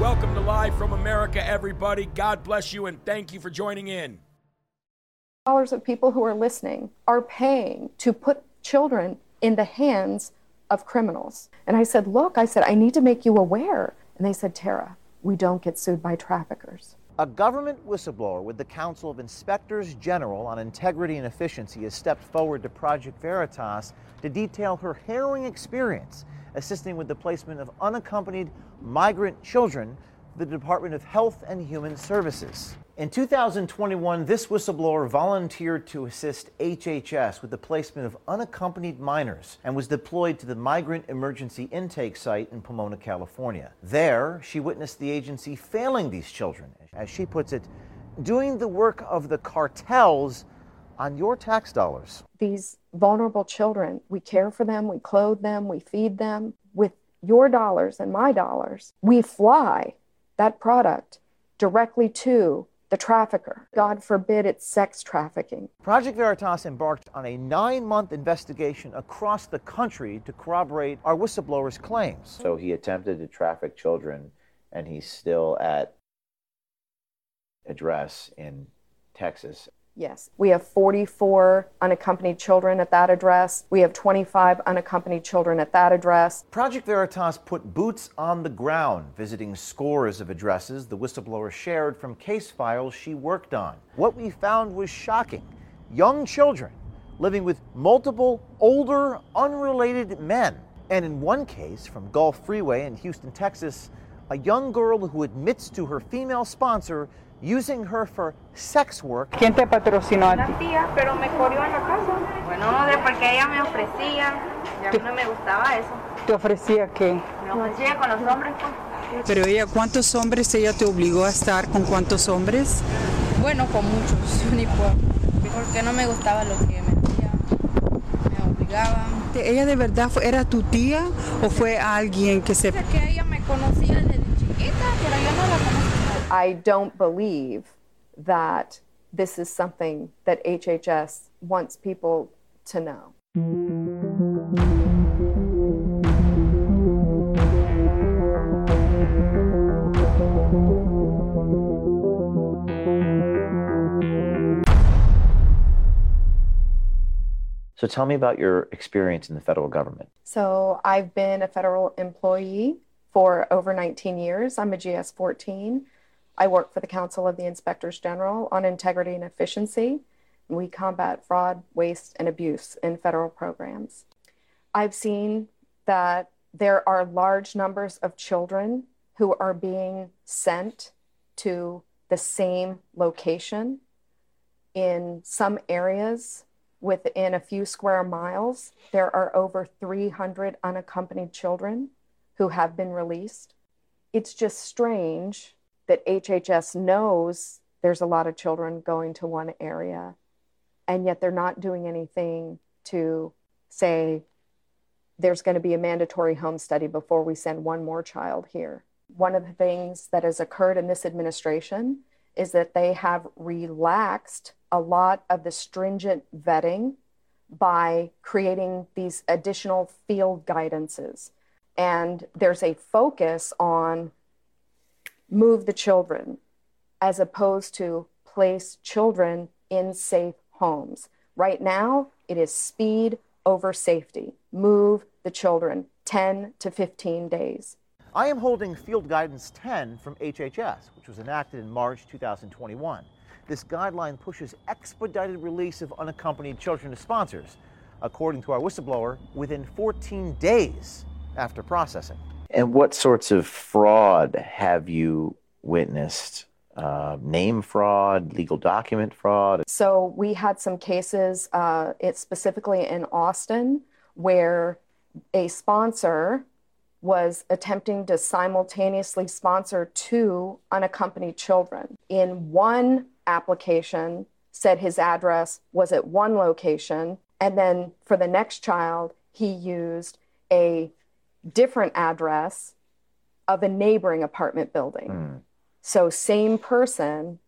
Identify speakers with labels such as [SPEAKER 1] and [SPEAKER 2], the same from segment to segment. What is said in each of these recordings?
[SPEAKER 1] Welcome to Live from America, everybody. God bless you and thank you for joining in.
[SPEAKER 2] Dollars of people who are listening are paying to put children in the hands of criminals. And I said, Look, I said, I need to make you aware. And they said, Tara, we don't get sued by traffickers.
[SPEAKER 3] A government whistleblower with the Council of Inspectors General on Integrity and Efficiency has stepped forward to Project Veritas to detail her harrowing experience assisting with the placement of unaccompanied migrant children the Department of Health and Human Services. In 2021, this whistleblower volunteered to assist HHS with the placement of unaccompanied minors and was deployed to the Migrant Emergency Intake Site in Pomona, California. There, she witnessed the agency failing these children, as she puts it, doing the work of the cartels on your tax dollars.
[SPEAKER 2] These vulnerable children, we care for them, we clothe them, we feed them your dollars and my dollars. We fly that product directly to the trafficker. God forbid it's sex trafficking.
[SPEAKER 3] Project Veritas embarked on a nine month investigation across the country to corroborate our whistleblower's claims.
[SPEAKER 4] So he attempted to traffic children, and he's still at address in Texas.
[SPEAKER 2] Yes. We have 44 unaccompanied children at that address. We have 25 unaccompanied children at that address.
[SPEAKER 3] Project Veritas put boots on the ground, visiting scores of addresses the whistleblower shared from case files she worked on. What we found was shocking. Young children living with multiple older, unrelated men. And in one case from Gulf Freeway in Houston, Texas, a young girl who admits to her female sponsor using her for sex work.
[SPEAKER 5] ¿Quién te patrocinó a ti?
[SPEAKER 6] tía, pero me corrió en la casa. Bueno, de porque ella me ofrecía, y a mí no me gustaba eso.
[SPEAKER 5] ¿Te ofrecía qué?
[SPEAKER 6] Me ofrecía con los hombres, pues.
[SPEAKER 5] Pero ella, ¿cuántos hombres ella te obligó a estar con cuántos hombres?
[SPEAKER 7] Bueno, con muchos, ni por, porque no me gustaba lo que me hacía, me obligaban.
[SPEAKER 5] ¿Ella de verdad fue- era tu tía o fue alguien que se...
[SPEAKER 7] Dice que ella me conocía desde chiquita, pero yo no la conocía.
[SPEAKER 2] I don't believe that this is something that HHS wants people to know.
[SPEAKER 4] So tell me about your experience in the federal government.
[SPEAKER 2] So I've been a federal employee for over 19 years. I'm a GS 14. I work for the Council of the Inspectors General on integrity and efficiency. We combat fraud, waste, and abuse in federal programs. I've seen that there are large numbers of children who are being sent to the same location in some areas within a few square miles, there are over 300 unaccompanied children who have been released. It's just strange that HHS knows there's a lot of children going to one area, and yet they're not doing anything to say there's going to be a mandatory home study before we send one more child here. One of the things that has occurred in this administration is that they have relaxed a lot of the stringent vetting by creating these additional field guidances. And there's a focus on move the children as opposed to place children in safe homes. Right now, it is speed over safety. Move the children 10 to 15 days.
[SPEAKER 3] I am holding Field Guidance 10 from HHS, which was enacted in March 2021. This guideline pushes expedited release of unaccompanied children to sponsors, according to our whistleblower, within 14 days after processing.
[SPEAKER 4] And what sorts of fraud have you witnessed? Uh, name fraud, legal document fraud?
[SPEAKER 2] So we had some cases, uh, it's specifically in Austin, where a sponsor was attempting to simultaneously sponsor two unaccompanied children. In one application, said his address was at one location, and then for the next child, he used a different address of a neighboring apartment building.
[SPEAKER 4] Mm.
[SPEAKER 2] So, same person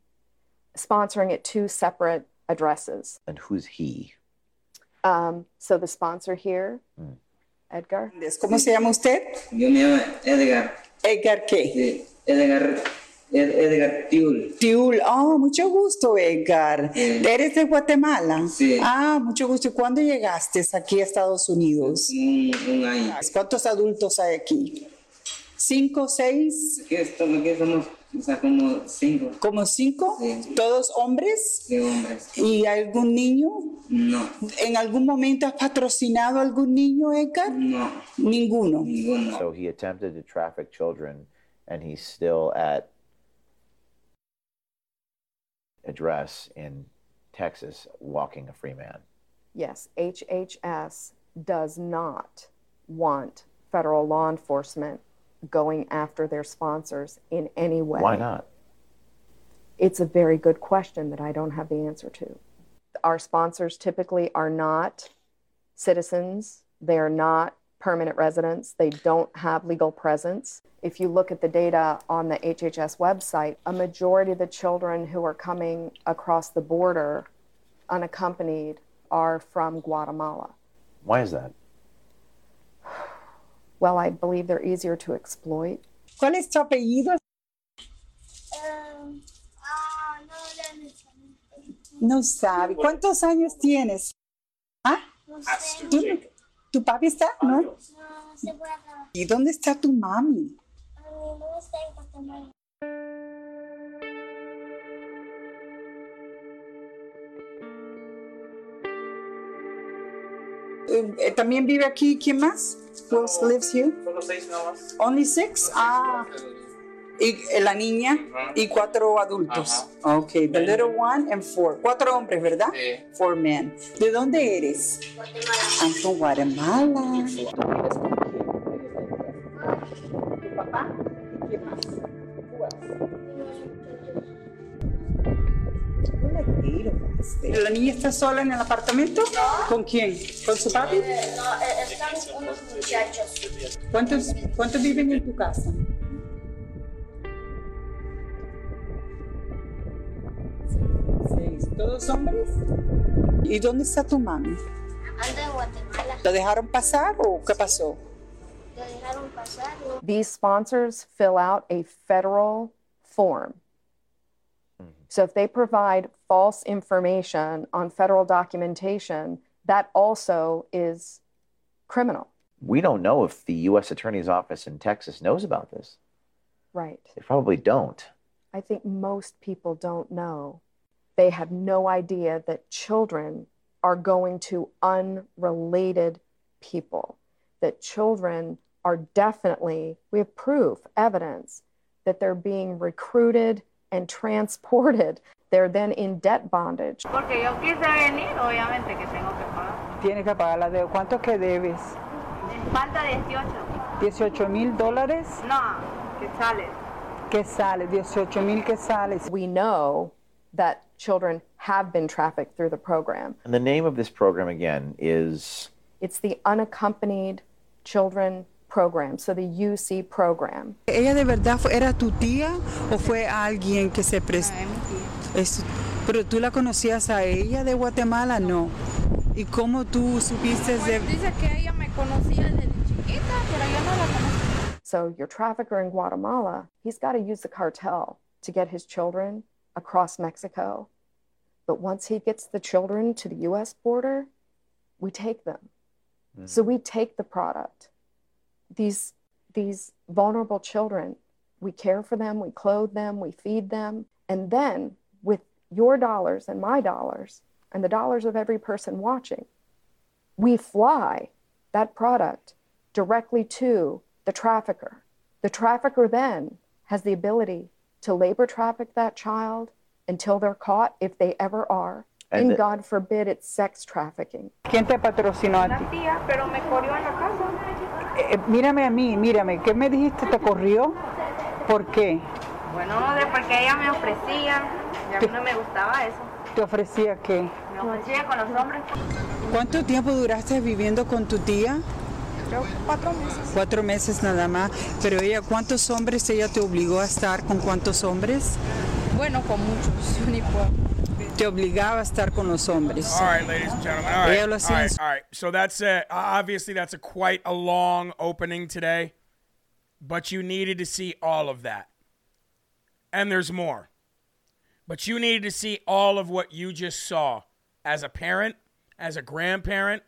[SPEAKER 2] sponsoring at two separate addresses.
[SPEAKER 4] And who's he?
[SPEAKER 2] Um, so, the sponsor here,
[SPEAKER 4] Mm.
[SPEAKER 2] Edgar.
[SPEAKER 5] ¿Cómo se llama usted?
[SPEAKER 8] Yo me llamo Edgar.
[SPEAKER 5] ¿Edgar qué?
[SPEAKER 8] Sí, Edgar, Ed- Edgar Tiul.
[SPEAKER 5] Tiul. Oh, mucho gusto, Edgar.
[SPEAKER 8] Sí.
[SPEAKER 5] ¿Eres de Guatemala?
[SPEAKER 8] Sí.
[SPEAKER 5] Ah, mucho gusto. ¿Y cuándo llegaste aquí a Estados Unidos?
[SPEAKER 8] Un, un año.
[SPEAKER 5] ¿Cuántos adultos hay aquí? ¿Cinco, seis?
[SPEAKER 8] Aquí estamos, aquí somos, o sea, como cinco
[SPEAKER 5] ¿Como cinco?
[SPEAKER 8] Sí.
[SPEAKER 5] ¿Todos hombres?
[SPEAKER 8] de hombres.
[SPEAKER 5] ¿Y algún niño?
[SPEAKER 8] No,
[SPEAKER 5] ¿En algún momento has patrocinado a algún niño, Edgar?
[SPEAKER 8] no,
[SPEAKER 5] Ninguno.
[SPEAKER 8] ninguno.
[SPEAKER 4] So he attempted to traffic children, and he's still at address in Texas, walking a free man.
[SPEAKER 2] Yes, HHS does not want federal law enforcement going after their sponsors in any way.
[SPEAKER 4] Why not?
[SPEAKER 2] It's a very good question that I don't have the answer to. Our sponsors typically are not citizens, they are not permanent residents, they don't have legal presence. If you look at the data on the HHS website, a majority of the children who are coming across the border unaccompanied are from Guatemala.
[SPEAKER 4] Why is that?
[SPEAKER 2] Well, I believe they're easier to exploit.
[SPEAKER 5] ¿Cuál es tu apellido? No sabe. ¿Cuántos años tienes? ¿Ah? ¿Tú no- ¿Tu papi está? ¿No? ¿Y dónde está tu mami? Eh, eh, ¿También vive aquí? ¿Quién más? Who lives here?
[SPEAKER 8] Solo seis nomás.
[SPEAKER 5] Only six? Ah. Y eh, la niña y cuatro adultos. Ok, the little one and four. Cuatro hombres, ¿verdad?
[SPEAKER 8] Sí.
[SPEAKER 5] Four men. ¿De dónde eres? I'm from Guatemala. ¿Tu papá? ¿Y quién más? Who else? What a date of us. ¿La niña está sola en el apartamento? ¿Con quién? ¿Con su papi?
[SPEAKER 9] No, eh, están unos muchachos.
[SPEAKER 5] ¿Cuántos, ¿Cuántos viven en tu casa? ¿Todos hombres? ¿Y dónde está tu mami?
[SPEAKER 9] Anda en Guatemala.
[SPEAKER 5] ¿Lo dejaron pasar o qué pasó?
[SPEAKER 9] Lo dejaron pasar.
[SPEAKER 2] These sponsors fill out a federal form. Mm-hmm. So if they provide false information on federal documentation, that also is criminal.
[SPEAKER 4] We don't know if the U.S. Attorney's Office in Texas knows about this.
[SPEAKER 2] Right.
[SPEAKER 4] They probably don't.
[SPEAKER 2] I think most people don't know. They have no idea that children are going to unrelated people, that children are definitely, we have proof, evidence that they're being recruited and transported. They're then in debt bondage.
[SPEAKER 6] Porque yo quise venir, obviamente que tengo que pagar.
[SPEAKER 5] Tiene que pagar la deuda. ¿Cuánto que debes?
[SPEAKER 6] Falta 18.
[SPEAKER 5] 18 mil dólares.
[SPEAKER 6] No, que sale.
[SPEAKER 5] ¿Qué sale? 18 mil que sale.
[SPEAKER 2] We know that children have been trafficked through the program.
[SPEAKER 4] And the name of this program again is
[SPEAKER 2] It's the Unaccompanied Children Program, so the UC program.
[SPEAKER 5] ¿Ella de verdad fue- era tu tía o fue alguien que se prestó?
[SPEAKER 7] Mi tía.
[SPEAKER 5] Es- pero tú la conocías a ella de Guatemala, no. ¿Y cómo tú supiste de.?
[SPEAKER 7] Dice que ella me conocía desde chiquita, pero yo no la conocía.
[SPEAKER 2] So your trafficker in Guatemala, he's got to use the cartel to get his children across Mexico. But once he gets the children to the US border, we take them. Mm. So we take the product. These these vulnerable children. We care for them, we clothe them, we feed them. And then, with your dollars and my dollars, and the dollars of every person watching, we fly that product directly to the trafficker. The trafficker then has the ability to labor traffic that child until they're caught, if they ever are.
[SPEAKER 4] And
[SPEAKER 2] And God forbid it's sex trafficking.
[SPEAKER 5] ¿Quién te patrocinó a
[SPEAKER 6] Una
[SPEAKER 5] ti?
[SPEAKER 6] tía, pero me corrió en la casa.
[SPEAKER 5] Eh, mírame a mí, mírame. ¿Qué me dijiste? ¿Te corrió? ¿Por qué?
[SPEAKER 6] Bueno, de porque ella me ofrecía y a mí no me gustaba eso.
[SPEAKER 5] ¿Te ofrecía qué?
[SPEAKER 6] Me ofrecía con los hombres.
[SPEAKER 5] ¿Cuánto tiempo duraste viviendo con tu tía?
[SPEAKER 7] Creo cuatro meses.
[SPEAKER 5] Cuatro meses nada más. Pero ella, ¿cuántos hombres ella te obligó a estar con cuántos hombres?
[SPEAKER 7] Bueno, con muchos, yo ni puedo.
[SPEAKER 5] Te obligaba a estar con los hombres.
[SPEAKER 1] All right, ladies and gentlemen. All right.
[SPEAKER 5] Ella lo
[SPEAKER 1] All
[SPEAKER 5] hacía en
[SPEAKER 1] right.
[SPEAKER 5] su-
[SPEAKER 1] All right. So that's a, obviously that's a quite a long opening today, but you needed to see all of that. And there's more. But you needed to see all of what you just saw as a parent, as a grandparent,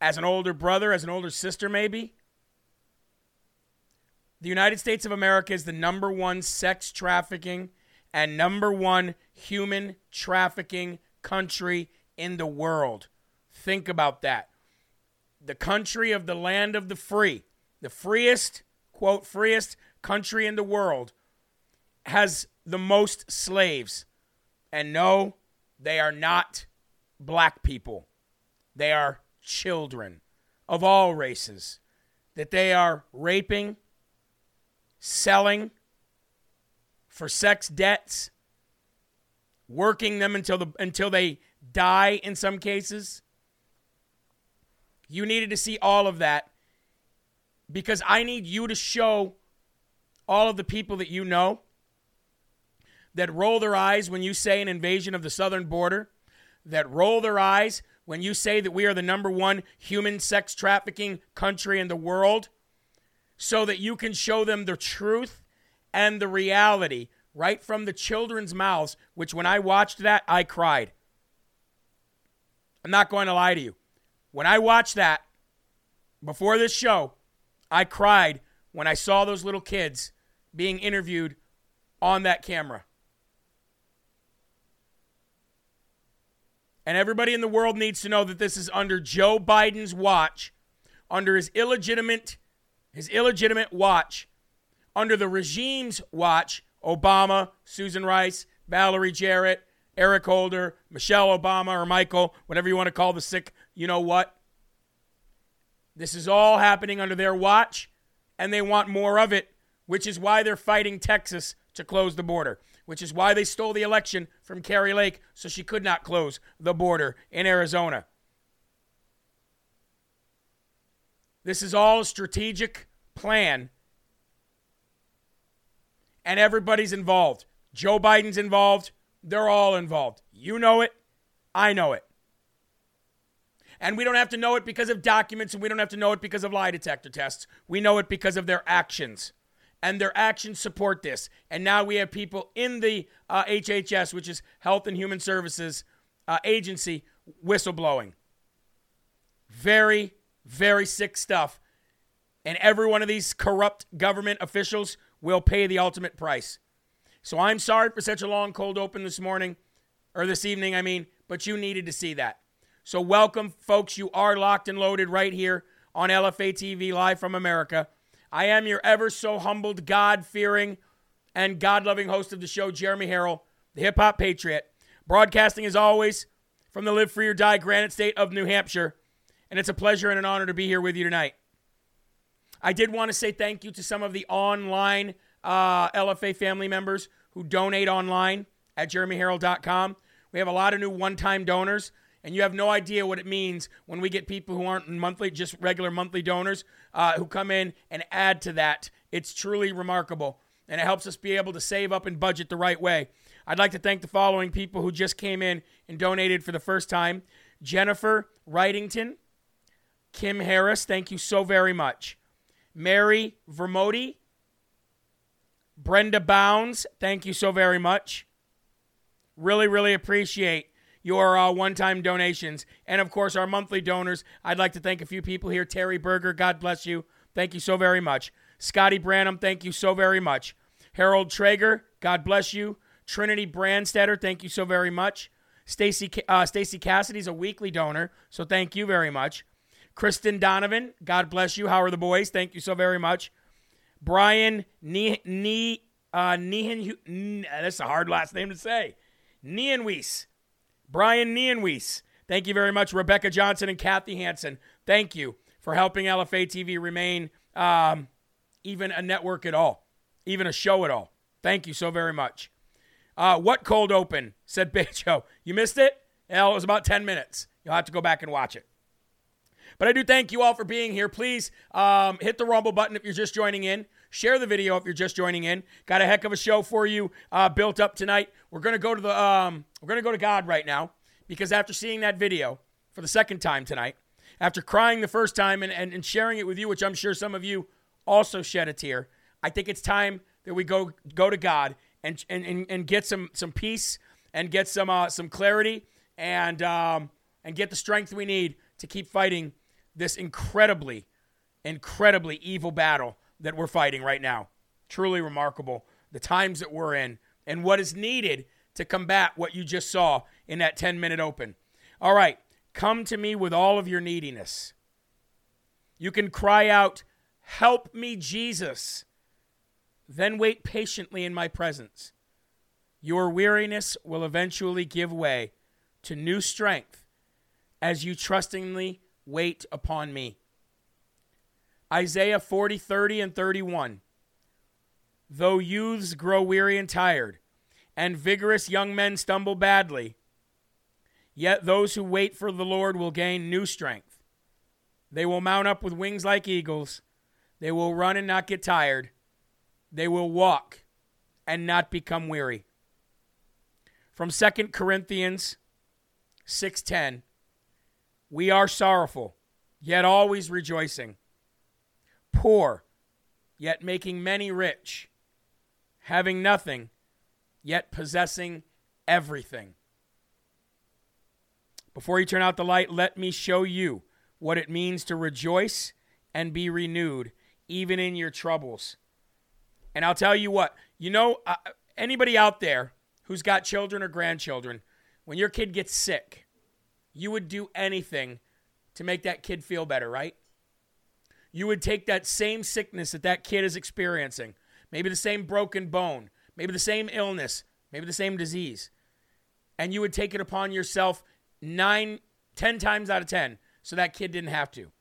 [SPEAKER 1] as an older brother, as an older sister maybe. The United States of America is the number one sex trafficking and number one human trafficking country in the world. Think about that. The country of the land of the free, the freest, quote, freest country in the world, has the most slaves. And no, they are not black people, they are children of all races that they are raping, selling for sex debts, working them until the until they die in some cases. You needed to see all of that because I need you to show all of the people that you know that roll their eyes when you say an invasion of the southern border, that roll their eyes when you say that we are the number one human sex trafficking country in the world, so that you can show them the truth and the reality right from the children's mouths, which when I watched that, I cried. I'm not going to lie to you. When I watched that before this show, I cried when I saw those little kids being interviewed on that camera. And everybody in the world needs to know that this is under Joe Biden's watch, under his illegitimate his illegitimate watch, under the regime's watch, Obama, Susan Rice, Valerie Jarrett, Eric Holder, Michelle Obama or Michael, whatever you want to call the sick, you know what? This is all happening under their watch and they want more of it, which is why they're fighting Texas to close the border, which is why they stole the election from Kari Lake so she could not close the border in Arizona. This is all a strategic plan, and everybody's involved. Joe Biden's involved. They're all involved. You know it. I know it. And we don't have to know it because of documents, and we don't have to know it because of lie detector tests. We know it because of their actions. And their actions support this. And now we have people in the uh, HHS, which is Health and Human Services uh, Agency, whistleblowing. Very, very sick stuff. And every one of these corrupt government officials will pay the ultimate price. So I'm sorry for such a long cold open this morning, or this evening, I mean, but you needed to see that. So welcome, folks. You are locked and loaded right here on LFA TV live from America. I am your ever so humbled, God fearing, and God loving host of the show, Jeremy Herrell, the hip hop patriot. Broadcasting as always from the Live Free or Die Granite State of New Hampshire. And it's a pleasure and an honor to be here with you tonight. I did want to say thank you to some of the online uh, LFA family members who donate online at jeremyherrell.com. We have a lot of new one time donors, and you have no idea what it means when we get people who aren't monthly, just regular monthly donors, uh, who come in and add to that. It's truly remarkable, and it helps us be able to save up and budget the right way. I'd like to thank the following people who just came in and donated for the first time Jennifer Wrightington, Kim Harris, thank you so very much. Mary Vermody, Brenda Bounds, thank you so very much. Really, really appreciate your uh, one time donations. And of course, our monthly donors. I'd like to thank a few people here. Terry Berger, God bless you. Thank you so very much. Scotty Branham, thank you so very much. Harold Traeger, God bless you. Trinity Brandstetter, thank you so very much. Stacy uh, Stacy Cassidy's a weekly donor, so thank you very much. Kristen Donovan, God bless you. How are the boys? Thank you so very much. Brian Ne Ne uh, Nihan, that's a hard last name to say. Nienwies. Brian Nienwies. Thank you very much, Rebecca Johnson and Kathy Hanson. Thank you for helping LFA TV remain um, even a network at all, even a show at all. Thank you so very much. Uh, what cold open? Said Bejo. You missed it? Well, it was about 10 minutes. You'll have to go back and watch it. But I do thank you all for being here. Please um, hit the Rumble button if you're just joining in. Share the video if you're just joining in. Got a heck of a show for you uh, built up tonight. We're gonna go to the um, we're gonna go to God right now because after seeing that video for the second time tonight, after crying the first time and, and, and sharing it with you, which I'm sure some of you also shed a tear, I think it's time that we go go to God and and, and, and get some some peace and get some uh, some clarity and um, and get the strength we need to keep fighting this incredibly, incredibly evil battle that we're fighting right now. Truly remarkable. The times that we're in and what is needed to combat what you just saw in that 10 minute open. All right, come to me with all of your neediness. You can cry out, Help me, Jesus. Then wait patiently in my presence. Your weariness will eventually give way to new strength as you trustingly wait upon me. Isaiah 40, 30, and 31. Though youths grow weary and tired, and vigorous young men stumble badly, yet those who wait for the Lord will gain new strength. They will mount up with wings like eagles. They will run and not get tired. They will walk and not become weary. From 2 Corinthians 6:10 We are sorrowful, yet always rejoicing poor, yet making many rich, having nothing, yet possessing everything. Before you turn out the light, let me show you what it means to rejoice and be renewed, even in your troubles. And I'll tell you what, you know, uh, anybody out there who's got children or grandchildren, when your kid gets sick, you would do anything to make that kid feel better, right? you would take that same sickness that that kid is experiencing, maybe the same broken bone, maybe the same illness, maybe the same disease, and you would take it upon yourself nine, ten times out of ten so that kid didn't have to.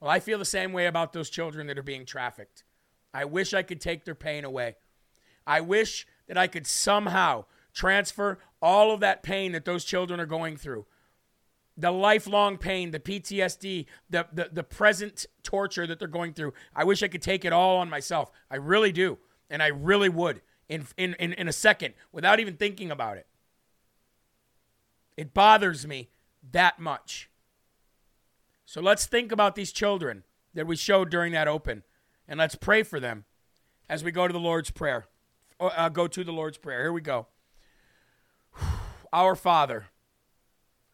[SPEAKER 1] Well, I feel the same way about those children that are being trafficked. I wish I could take their pain away. I wish that I could somehow transfer all of that pain that those children are going through the lifelong pain, the PTSD, the, the, the present torture that they're going through. I wish I could take it all on myself. I really do. And I really would in, in, in, in a second without even thinking about it. It bothers me that much. So let's think about these children that we showed during that open and let's pray for them as we go to the Lord's Prayer. Uh, go to the Lord's Prayer. Here we go. Our Father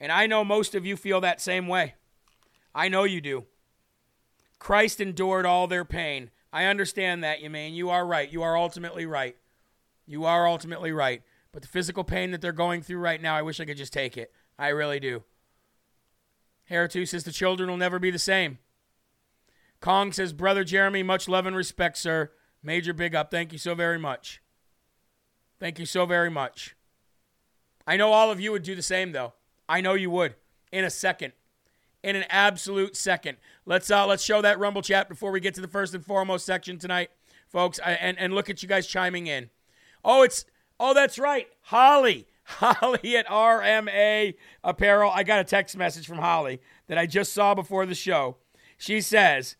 [SPEAKER 1] And I know most of you feel that same way. I know you do. Christ endured all their pain. I understand that, you mean. You are right. You are ultimately right. You are ultimately right. But the physical pain that they're going through right now, I wish I could just take it. I really do. Heritu says the children will never be the same. Kong says, Brother Jeremy, much love and respect, sir. Major big up. Thank you so very much. Thank you so very much. I know all of you would do the same, though. I know you would in a second. In an absolute second. Let's uh let's show that Rumble chat before we get to the first and foremost section tonight, folks. I, and and look at you guys chiming in. Oh, it's oh that's right, Holly. Holly at RMA Apparel. I got a text message from Holly that I just saw before the show. She says,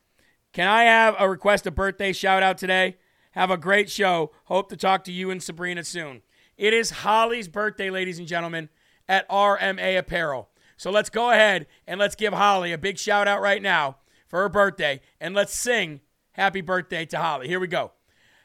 [SPEAKER 1] Can I have a request a birthday shout out today? Have a great show. Hope to talk to you and Sabrina soon. It is Holly's birthday, ladies and gentlemen, at RMA Apparel. So let's go ahead and let's give Holly a big shout out right now for her birthday and let's sing happy birthday to Holly. Here we go.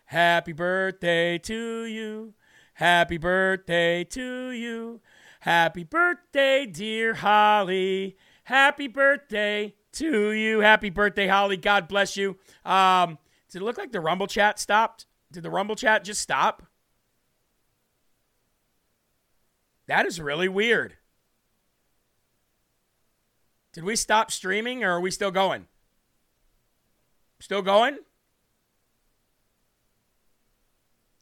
[SPEAKER 1] Happy birthday to you. Happy birthday to you. Happy birthday, dear Holly. Happy birthday to you. Happy birthday, Holly. God bless you. Um, did it look like the Rumble chat stopped? Did the Rumble chat just stop? That is really weird. Did we stop streaming or are we still going? Still going?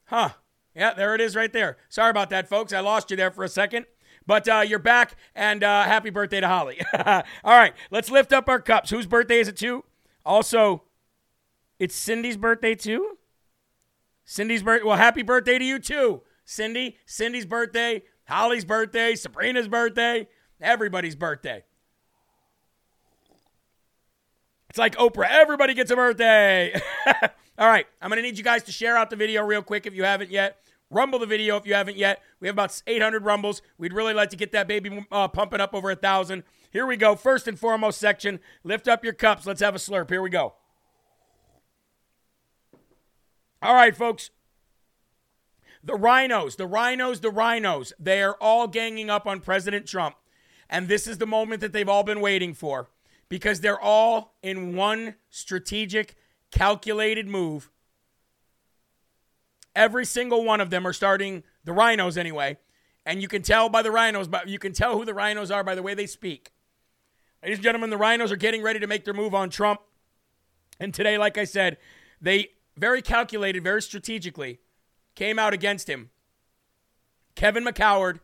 [SPEAKER 1] Huh. Yeah, there it is right there. Sorry about that, folks. I lost you there for a second. But uh, you're back, and uh, happy birthday to Holly. All right, let's lift up our cups. Whose birthday is it too? Also, it's Cindy's birthday too. Cindy's birthday. Well, happy birthday to you too, Cindy. Cindy's birthday, Holly's birthday, Sabrina's birthday, everybody's birthday. It's like Oprah. Everybody gets a birthday. All right, I'm going to need you guys to share out the video real quick if you haven't yet. Rumble the video if you haven't yet. We have about 800 rumbles. We'd really like to get that baby uh, pumping up over a thousand. Here we go. First and foremost section. Lift up your cups. Let's have a slurp. Here we go. All right, folks. The rhinos, the rhinos, the rhinos, they are all ganging up on President Trump. And this is the moment that they've all been waiting for because they're all in one strategic, calculated move Every single one of them are starting the rhinos anyway. And you can tell by the rhinos, but you can tell who the rhinos are by the way they speak. Ladies and gentlemen, the rhinos are getting ready to make their move on Trump. And today, like I said, they very calculated, very strategically came out against him. Kevin McCoward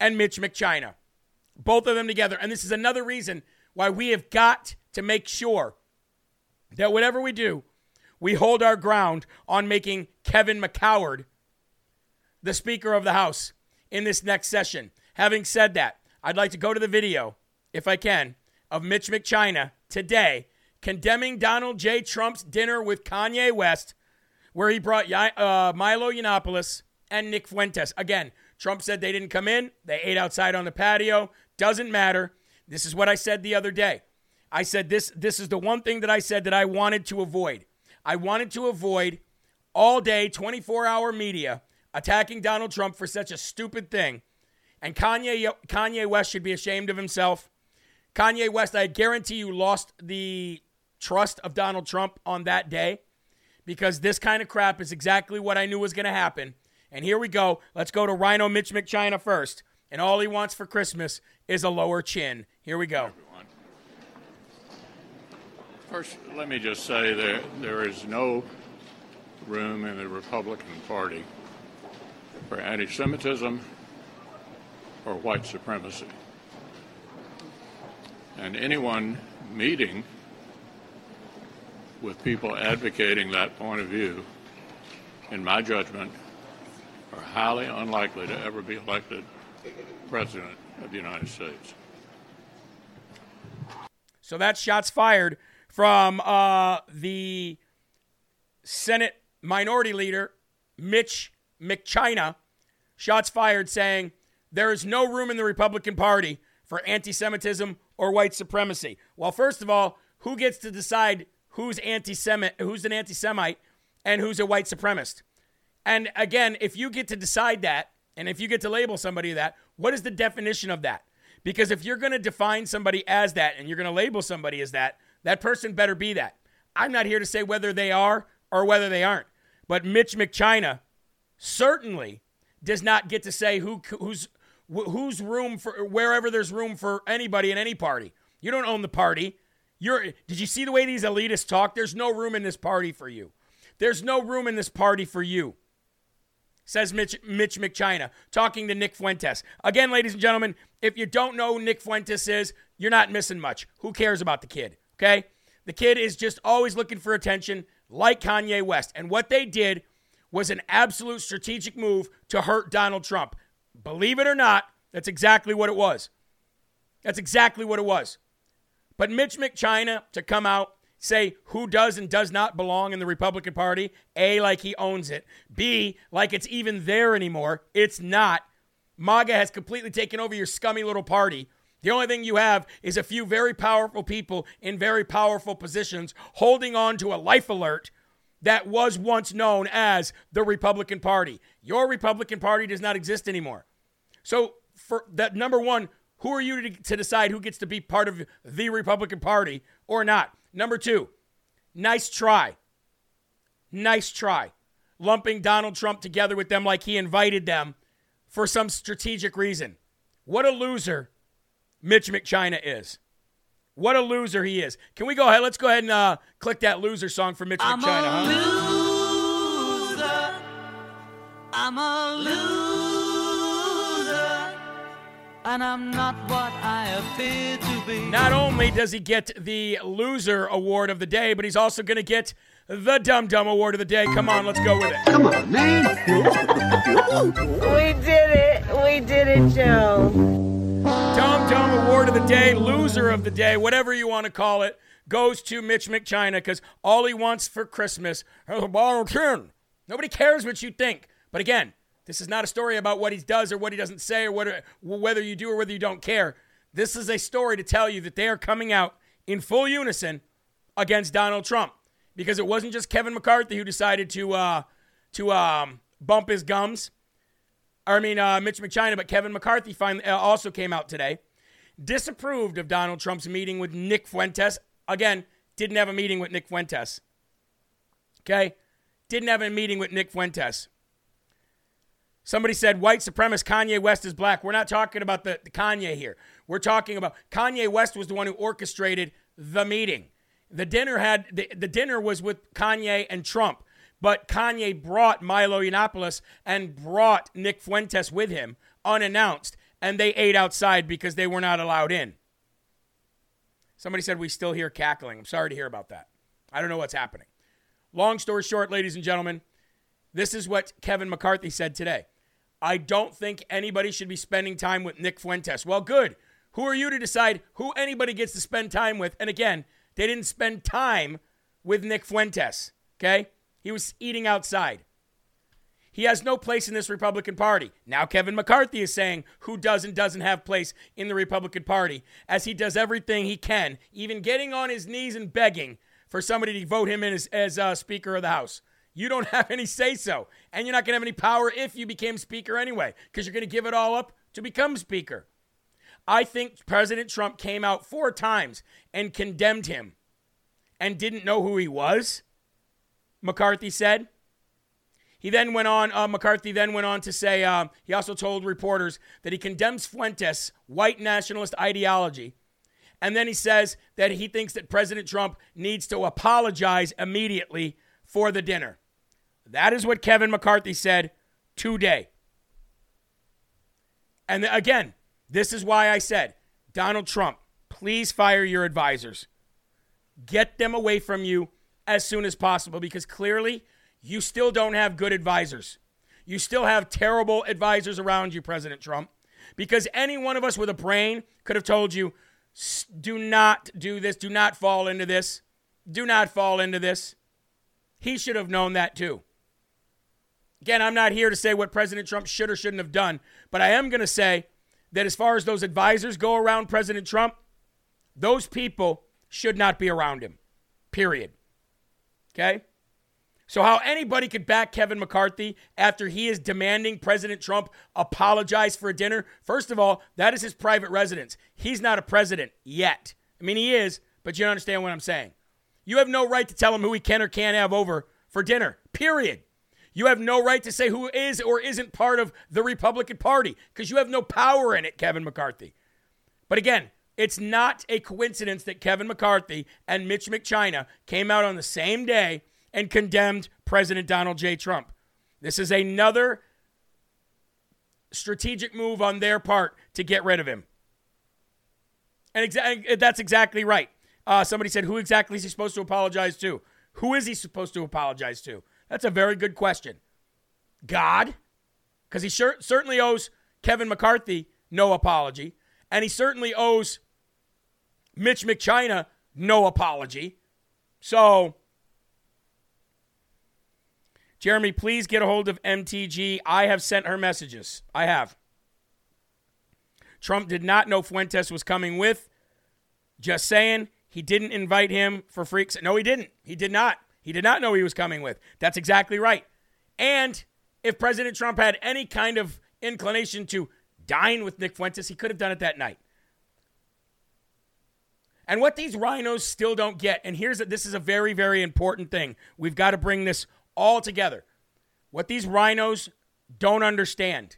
[SPEAKER 1] and Mitch McChina. Both of them together. And this is another reason why we have got to make sure that whatever we do, we hold our ground on making Kevin McCoward the Speaker of the House in this next session. Having said that, I'd like to go to the video, if I can, of Mitch McChina today condemning Donald J. Trump's dinner with Kanye West, where he brought uh, Milo Yiannopoulos and Nick Fuentes. Again, Trump said they didn't come in, they ate outside on the patio. Doesn't matter. This is what I said the other day. I said this this is the one thing that I said that I wanted to avoid. I wanted to avoid all day 24 hour media attacking Donald Trump for such a stupid thing. And Kanye, Kanye West should be ashamed of himself. Kanye West, I guarantee you, lost the trust of Donald Trump on that day because this kind of crap is exactly what I knew was going to happen. And here we go. Let's go to Rhino Mitch McChina first. And all he wants for Christmas is a lower chin. Here we go.
[SPEAKER 10] First, let me just say that there is no room in the Republican Party for anti Semitism or white supremacy. And anyone meeting with people advocating that point of view, in my judgment, are highly unlikely to ever be elected President of the United States.
[SPEAKER 1] So that's shots fired from uh, the Senate Minority Leader Mitch McChina. Shots fired saying there is no room in the Republican Party for anti Semitism or white supremacy. Well, first of all, who gets to decide who's anti Semite, who's an anti Semite, and who's a white supremacist? And again, if you get to decide that, and if you get to label somebody that, what is the definition of that? Because if you're going to define somebody as that and you're going to label somebody as that, that person better be that. I'm not here to say whether they are or whether they aren't. But Mitch McChina certainly does not get to say who who's who's room for wherever there's room for anybody in any party. You don't own the party. You're did you see the way these elitists talk? There's no room in this party for you. There's no room in this party for you. Says Mitch, Mitch McChina, talking to Nick Fuentes. Again, ladies and gentlemen, if you don't know Nick Fuentes is, you're not missing much. Who cares about the kid? Okay? The kid is just always looking for attention, like Kanye West. And what they did was an absolute strategic move to hurt Donald Trump. Believe it or not, that's exactly what it was. That's exactly what it was. But Mitch McChina to come out say who does and does not belong in the Republican Party. A, like he owns it. B, like it's even there anymore. It's not. MAGA has completely taken over your scummy little party. The only thing you have is a few very powerful people in very powerful positions holding on to a life alert that was once known as the Republican Party. Your Republican Party does not exist anymore. So, for that number one, who are you to, to decide who gets to be part of the Republican Party or not? Number two, nice try. Nice try. Lumping Donald Trump together with them like he invited them for some strategic reason. What a loser Mitch McChina is. What a loser he is. Can we go ahead? Let's go ahead and uh, click that loser song for Mitch
[SPEAKER 11] I'm
[SPEAKER 1] McChina.
[SPEAKER 11] a
[SPEAKER 1] huh?
[SPEAKER 11] loser. I'm a loser. And I'm not what I appear to be.
[SPEAKER 1] Not only does he get the loser award of the day, but he's also going to get the Dumb Dumb award of the day. Come on, let's go with it. Come on, man.
[SPEAKER 12] We did it. We did it, Joe.
[SPEAKER 1] Dum Dum award of the day, loser of the day, whatever you want to call it, goes to Mitch McChina because all he wants for Christmas is a bottle of gin. Nobody cares what you think. But again, this is not a story about what he does or what he doesn't say or what, whether you do or whether you don't care. This is a story to tell you that they are coming out in full unison against Donald Trump because it wasn't just Kevin McCarthy who decided to uh, to um, bump his gums. I mean, uh, Mitch McChina, but Kevin McCarthy finally, uh, also came out today, disapproved of Donald Trump's meeting with Nick Fuentes. Again, didn't have a meeting with Nick Fuentes. Okay? Didn't have a meeting with Nick Fuentes. Somebody said white supremacist Kanye West is black. We're not talking about the, the Kanye here. We're talking about Kanye West was the one who orchestrated the meeting. The dinner had the, the dinner was with Kanye and Trump, but Kanye brought Milo Yiannopoulos and brought Nick Fuentes with him unannounced, and they ate outside because they were not allowed in. Somebody said we still hear cackling. I'm sorry to hear about that. I don't know what's happening. Long story short, ladies and gentlemen, this is what Kevin McCarthy said today. I don't think anybody should be spending time with Nick Fuentes. Well, good. Who are you to decide who anybody gets to spend time with? And again, they didn't spend time with Nick Fuentes, okay? He was eating outside. He has no place in this Republican Party. Now, Kevin McCarthy is saying who does and doesn't have place in the Republican Party as he does everything he can, even getting on his knees and begging for somebody to vote him in as, as uh, Speaker of the House. You don't have any say so. And you're not going to have any power if you became Speaker anyway, because you're going to give it all up to become Speaker. I think President Trump came out four times and condemned him and didn't know who he was, McCarthy said. He then went on, uh, McCarthy then went on to say, uh, he also told reporters that he condemns Fuentes' white nationalist ideology. And then he says that he thinks that President Trump needs to apologize immediately for the dinner. That is what Kevin McCarthy said today. And again, this is why I said, Donald Trump, please fire your advisors. Get them away from you as soon as possible because clearly you still don't have good advisors. You still have terrible advisors around you, President Trump, because any one of us with a brain could have told you do not do this, do not fall into this, do not fall into this. He should have known that too. Again, I'm not here to say what President Trump should or shouldn't have done, but I am going to say that as far as those advisors go around President Trump, those people should not be around him. Period. Okay? So, how anybody could back Kevin McCarthy after he is demanding President Trump apologize for a dinner, first of all, that is his private residence. He's not a president yet. I mean, he is, but you understand what I'm saying. You have no right to tell him who he can or can't have over for dinner, period. You have no right to say who is or isn't part of the Republican Party because you have no power in it, Kevin McCarthy. But again, it's not a coincidence that Kevin McCarthy and Mitch McChina came out on the same day and condemned President Donald J. Trump. This is another strategic move on their part to get rid of him. And exa- that's exactly right. Uh, somebody said, Who exactly is he supposed to apologize to? Who is he supposed to apologize to? That's a very good question. God? Because he sure, certainly owes Kevin McCarthy no apology. And he certainly owes Mitch McChina no apology. So, Jeremy, please get a hold of MTG. I have sent her messages. I have. Trump did not know Fuentes was coming with. Just saying, he didn't invite him for freaks. No, he didn't. He did not. He did not know he was coming with. That's exactly right. And if President Trump had any kind of inclination to dine with Nick Fuentes, he could have done it that night. And what these rhinos still don't get, and here's a, this is a very, very important thing. We've got to bring this all together. What these rhinos don't understand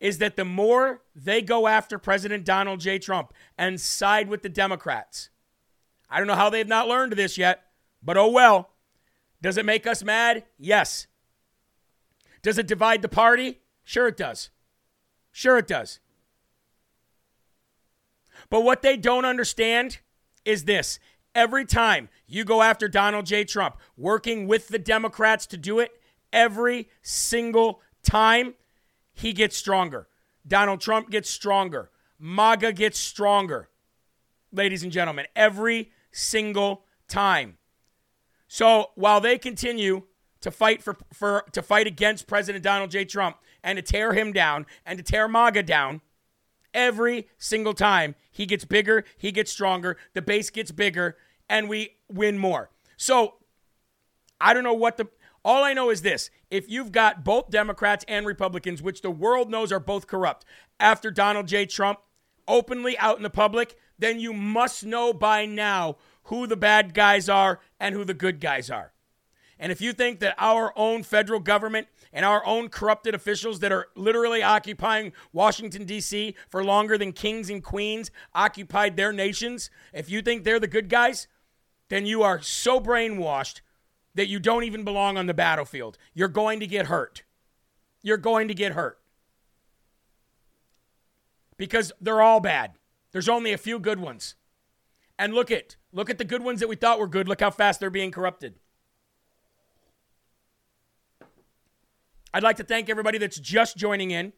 [SPEAKER 1] is that the more they go after President Donald J. Trump and side with the Democrats, I don't know how they've not learned this yet, but oh well. Does it make us mad? Yes. Does it divide the party? Sure, it does. Sure, it does. But what they don't understand is this every time you go after Donald J. Trump, working with the Democrats to do it, every single time, he gets stronger. Donald Trump gets stronger. MAGA gets stronger. Ladies and gentlemen, every single time. So while they continue to fight for, for to fight against President Donald J. Trump and to tear him down and to tear MAGA down, every single time he gets bigger, he gets stronger, the base gets bigger, and we win more. So I don't know what the all I know is this if you've got both Democrats and Republicans, which the world knows are both corrupt, after Donald J. Trump openly out in the public, then you must know by now who the bad guys are and who the good guys are. And if you think that our own federal government and our own corrupted officials that are literally occupying Washington, D.C. for longer than kings and queens occupied their nations, if you think they're the good guys, then you are so brainwashed that you don't even belong on the battlefield. You're going to get hurt. You're going to get hurt. Because they're all bad. There's only a few good ones. And look at look at the good ones that we thought were good. Look how fast they're being corrupted. I'd like to thank everybody that's just joining in.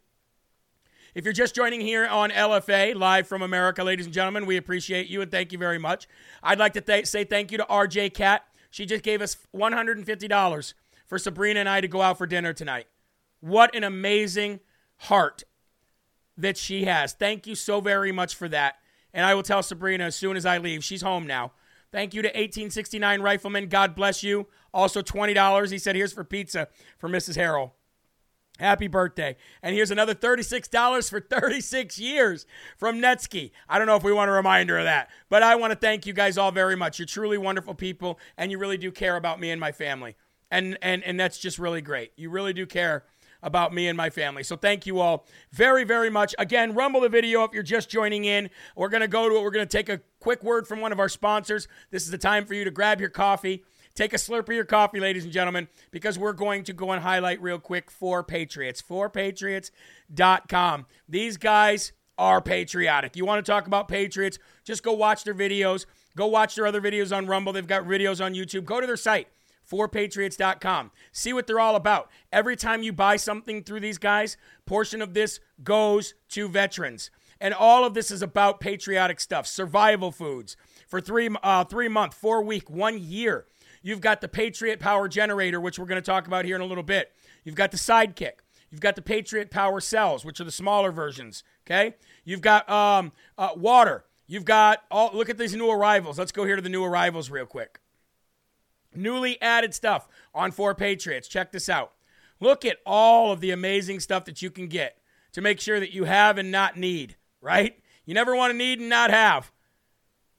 [SPEAKER 1] If you're just joining here on LFA, live from America, ladies and gentlemen, we appreciate you and thank you very much. I'd like to th- say thank you to RJ Cat. She just gave us $150 for Sabrina and I to go out for dinner tonight. What an amazing heart that she has. Thank you so very much for that. And I will tell Sabrina as soon as I leave. She's home now. Thank you to 1869 Rifleman. God bless you. Also $20. He said, here's for pizza for Mrs. Herrell. Happy birthday. And here's another $36 for 36 years from Netsky. I don't know if we want a reminder of that, but I want to thank you guys all very much. You're truly wonderful people, and you really do care about me and my family. And, and, and that's just really great. You really do care about me and my family. So thank you all very, very much. Again, rumble the video if you're just joining in. We're going to go to it. We're going to take a quick word from one of our sponsors. This is the time for you to grab your coffee Take a slurp of your coffee, ladies and gentlemen, because we're going to go and highlight real quick for Patriots. For Patriots.com. These guys are patriotic. You want to talk about Patriots? Just go watch their videos. Go watch their other videos on Rumble. They've got videos on YouTube. Go to their site, forpatriots.com. See what they're all about. Every time you buy something through these guys, portion of this goes to veterans. And all of this is about patriotic stuff, survival foods for three, uh, three month, four week, one year. You've got the Patriot Power Generator, which we're going to talk about here in a little bit. You've got the Sidekick. You've got the Patriot Power Cells, which are the smaller versions. Okay. You've got um, uh, water. You've got all. Look at these new arrivals. Let's go here to the new arrivals real quick. Newly added stuff on For Patriots. Check this out. Look at all of the amazing stuff that you can get to make sure that you have and not need. Right? You never want to need and not have.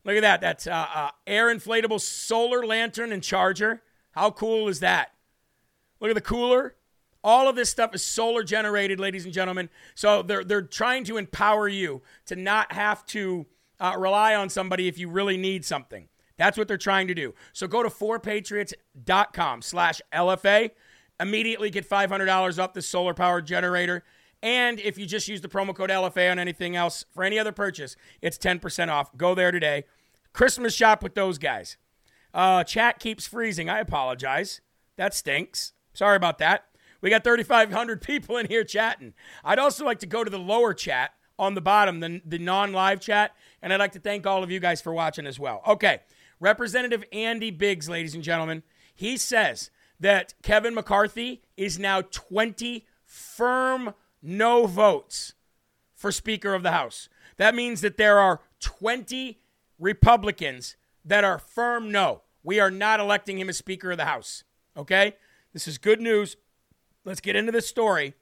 [SPEAKER 1] Look at that. That's uh, uh, air inflatable solar lantern and charger. How cool is that? Look at the cooler. All of this stuff is solar generated, ladies and gentlemen. So they're, they're trying to empower you to not have to uh, rely on somebody if you really need something. That's what they're trying to do. So go to forpatriots.com slash LFA. Immediately get $500 off the solar powered generator. And if you just use the promo code LFA on anything else for any other purchase, it's 10% off. Go there today. Christmas shop with those guys. Uh, chat keeps freezing. I apologize. That stinks. Sorry about that. We got 3,500 people in here chatting. I'd also like to go to the lower chat on the bottom, the, the non live chat, and I'd like to thank all of you guys for watching as well. Okay, Representative Andy Biggs, ladies and gentlemen, he says that Kevin McCarthy is now 20 firm no votes for Speaker of the House. That means that there are 20 Republicans that are firm no. We are not electing him as Speaker of the House. Okay? This is good news. Let's get into this story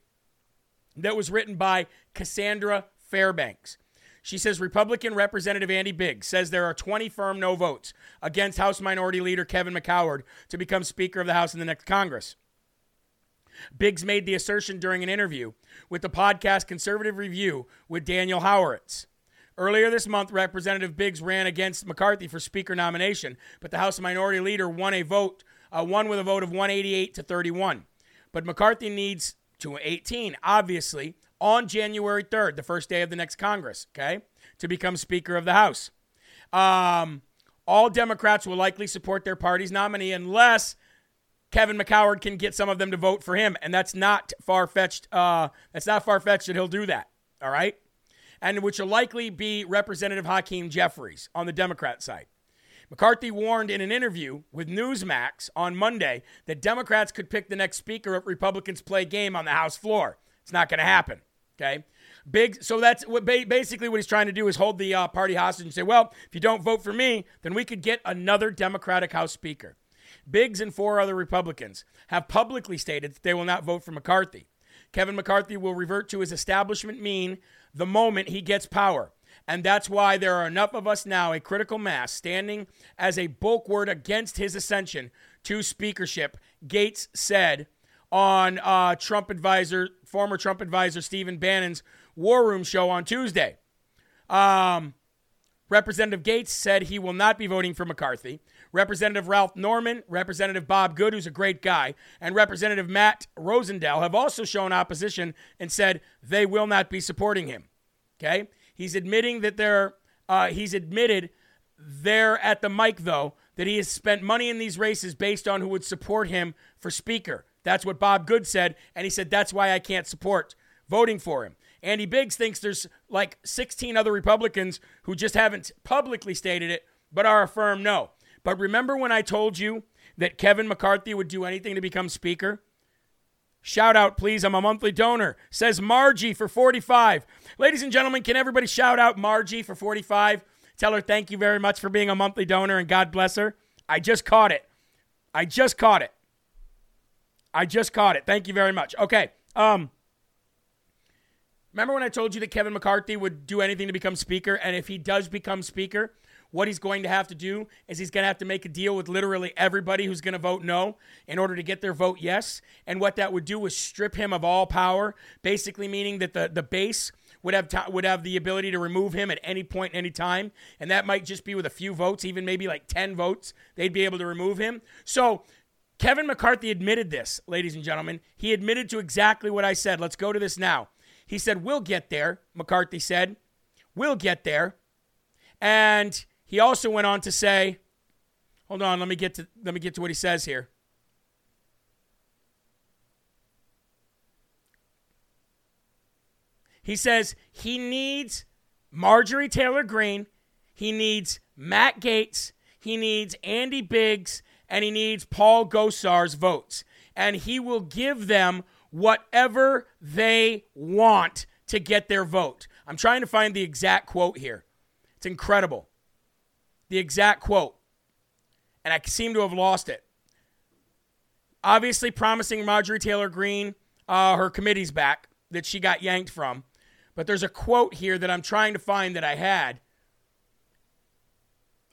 [SPEAKER 1] that was written by Cassandra Fairbanks. She says Republican Representative Andy Biggs says there are 20 firm no votes against House Minority Leader Kevin McCoward to become Speaker of the House in the next Congress. Biggs made the assertion during an interview with the podcast Conservative Review with Daniel Horowitz. Earlier this month, Representative Biggs ran against McCarthy for Speaker nomination, but the House Minority Leader won a vote, uh, won with a vote of 188 to 31. But McCarthy needs to 18, obviously, on January 3rd, the first day of the next Congress, okay, to become Speaker of the House. Um, all Democrats will likely support their party's nominee unless Kevin McCoward can get some of them to vote for him, and that's not far fetched. Uh, that's not far fetched that he'll do that. All right, and which will likely be Representative Hakeem Jeffries on the Democrat side. McCarthy warned in an interview with Newsmax on Monday that Democrats could pick the next speaker if Republicans play game on the House floor. It's not going to happen. Okay. Big. So that's what basically what he's trying to do is hold the uh, party hostage and say, well, if you don't vote for me, then we could get another Democratic House Speaker. Biggs and four other Republicans have publicly stated that they will not vote for McCarthy. Kevin McCarthy will revert to his establishment mean the moment he gets power. And that's why there are enough of us now, a critical mass, standing as a bulwark against his ascension to speakership, Gaetz said on uh, Trump advisor, former Trump advisor Stephen Bannon's War Room show on Tuesday. Um, Representative Gaetz said he will not be voting for McCarthy. Representative Ralph Norman, Representative Bob Good, who's a great guy, and Representative Matt Rosendale have also shown opposition and said they will not be supporting him. Okay? He's admitting that they're, uh, he's admitted there at the mic, though, that he has spent money in these races based on who would support him for Speaker. That's what Bob Good said, and he said that's why I can't support voting for him. Andy Biggs thinks there's like 16 other Republicans who just haven't publicly stated it, but are a firm no. But remember when I told you that Kevin McCarthy would do anything to become Speaker? Shout out, please. I'm a monthly donor. Says Margie for 45. Ladies and gentlemen, can everybody shout out Margie for 45? Tell her thank you very much for being a monthly donor and God bless her. I just caught it. I just caught it. I just caught it. Thank you very much. Okay. Um, remember when I told you that Kevin McCarthy would do anything to become Speaker? And if he does become Speaker, what he's going to have to do is he's going to have to make a deal with literally everybody who's going to vote no in order to get their vote yes. And what that would do is strip him of all power, basically meaning that the, the base would have t- would have the ability to remove him at any point, any time, and that might just be with a few votes, even maybe like ten votes, they'd be able to remove him. So Kevin McCarthy admitted this, ladies and gentlemen. He admitted to exactly what I said. Let's go to this now. He said, "We'll get there." McCarthy said, "We'll get there," and he also went on to say, hold on, let me get to let me get to what he says here. He says he needs Marjorie Taylor Greene, he needs Matt Gaetz, he needs Andy Biggs, and he needs Paul Gosar's votes. And he will give them whatever they want to get their vote. I'm trying to find the exact quote here. It's incredible the exact quote, and I seem to have lost it. Obviously, promising Marjorie Taylor Greene uh, her committee's back that she got yanked from. But there's a quote here that I'm trying to find that I had.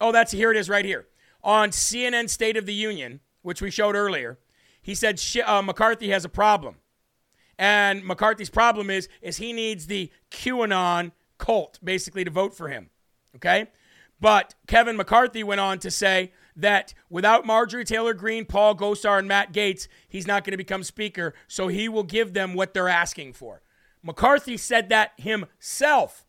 [SPEAKER 1] Oh, that's here it is right here. On CNN State of the Union, which we showed earlier, he said uh, McCarthy has a problem. And McCarthy's problem is is he needs the QAnon cult basically to vote for him. Okay? But Kevin McCarthy went on to say that without Marjorie Taylor Greene, Paul Gosar, and Matt Gaetz, he's not going to become Speaker, so he will give them what they're asking for. McCarthy said that himself.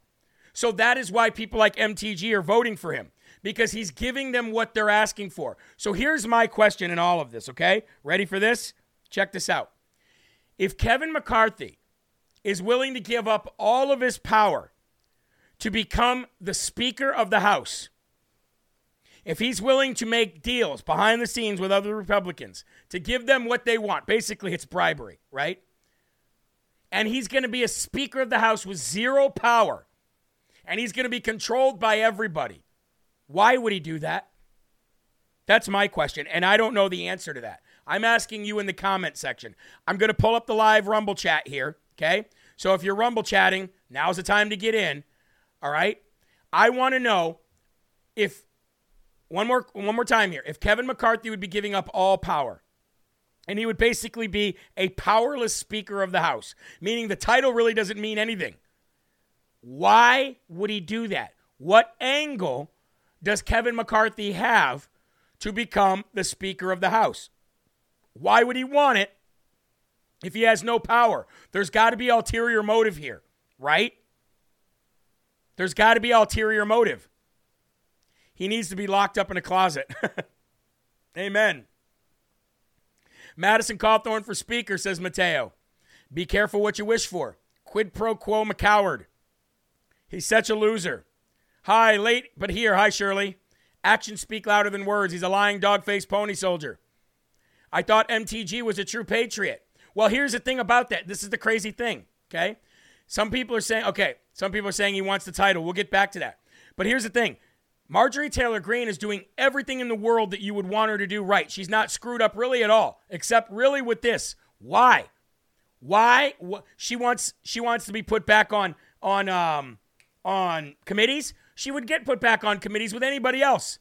[SPEAKER 1] So that is why people like MTG are voting for him because he's giving them what they're asking for. So here's my question in all of this, okay? Ready for this? Check this out. If Kevin McCarthy is willing to give up all of his power to become the Speaker of the House, if he's willing to make deals behind the scenes with other Republicans to give them what they want, basically it's bribery, right? And he's going to be a Speaker of the House with zero power, and he's going to be controlled by everybody. Why would he do that? That's my question, and I don't know the answer to that. I'm asking you in the comment section. I'm going to pull up the live Rumble chat here, okay? So if you're Rumble chatting, now's the time to get in, all right? I want to know if one more one more time here. If Kevin McCarthy would be giving up all power, and he would basically be a powerless Speaker of the House, meaning the title really doesn't mean anything. Why would he do that? What angle does Kevin McCarthy have to become the Speaker of the House? Why would he want it if he has no power? There's got to be ulterior motive here, right? There's got to be ulterior motive. He needs to be locked up in a closet. Amen. Madison Cawthorn for Speaker, says Mateo. Be careful what you wish for. Quid pro quo McCoward. He's such a loser. Hi, late, but here. Hi, Shirley. Actions speak louder than words. He's a lying dog faced pony soldier. I thought MTG was a true patriot. Well, here's the thing about that. This is the crazy thing, okay? Some people are saying, okay, some people are saying he wants the title. We'll get back to that. But here's the thing Marjorie Taylor Greene is doing everything in the world that you would want her to do right. She's not screwed up really at all, except really with this. Why? Why? She wants she wants to be put back on on um on committees. She would get put back on committees with anybody else.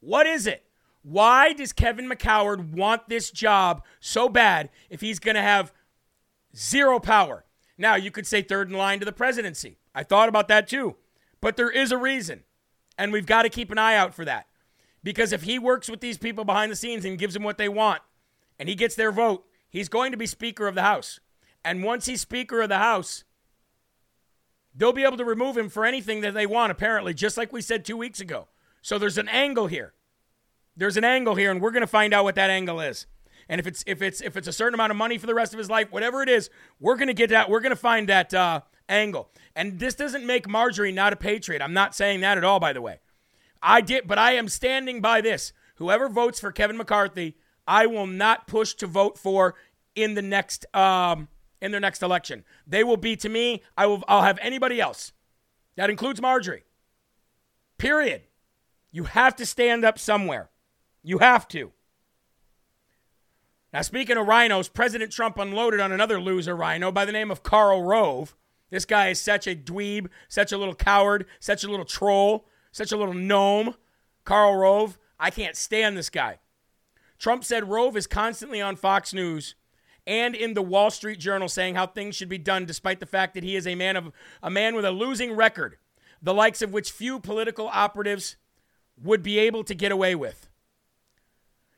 [SPEAKER 1] What is it? Why does Kevin McCoward want this job so bad if he's going to have zero power? Now, you could say third in line to the presidency. I thought about that too. But there is a reason. And we've got to keep an eye out for that. Because if he works with these people behind the scenes and gives them what they want and he gets their vote, he's going to be Speaker of the House. And once he's Speaker of the House, they'll be able to remove him for anything that they want, apparently, just like we said two weeks ago. So there's an angle here. There's an angle here, and we're going to find out what that angle is. And if it's if it's if it's a certain amount of money for the rest of his life, whatever it is, we're going to get that. We're going to find that uh, angle. And this doesn't make Marjorie not a patriot. I'm not saying that at all, by the way. I did, but I am standing by this. Whoever votes for Kevin McCarthy, I will not push to vote for in the next um, in their next election. They will be to me. I will. I'll have anybody else. That includes Marjorie. Period. You have to stand up somewhere. You have to. Now, speaking of rhinos, President Trump unloaded on another loser rhino by the name of Karl Rove. This guy is such a dweeb, such a little coward, such a little troll, such a little gnome. Karl Rove, I can't stand this guy. Trump said Rove is constantly on Fox News and in the Wall Street Journal saying how things should be done despite the fact that he is a man of a man with a losing record, the likes of which few political operatives would be able to get away with.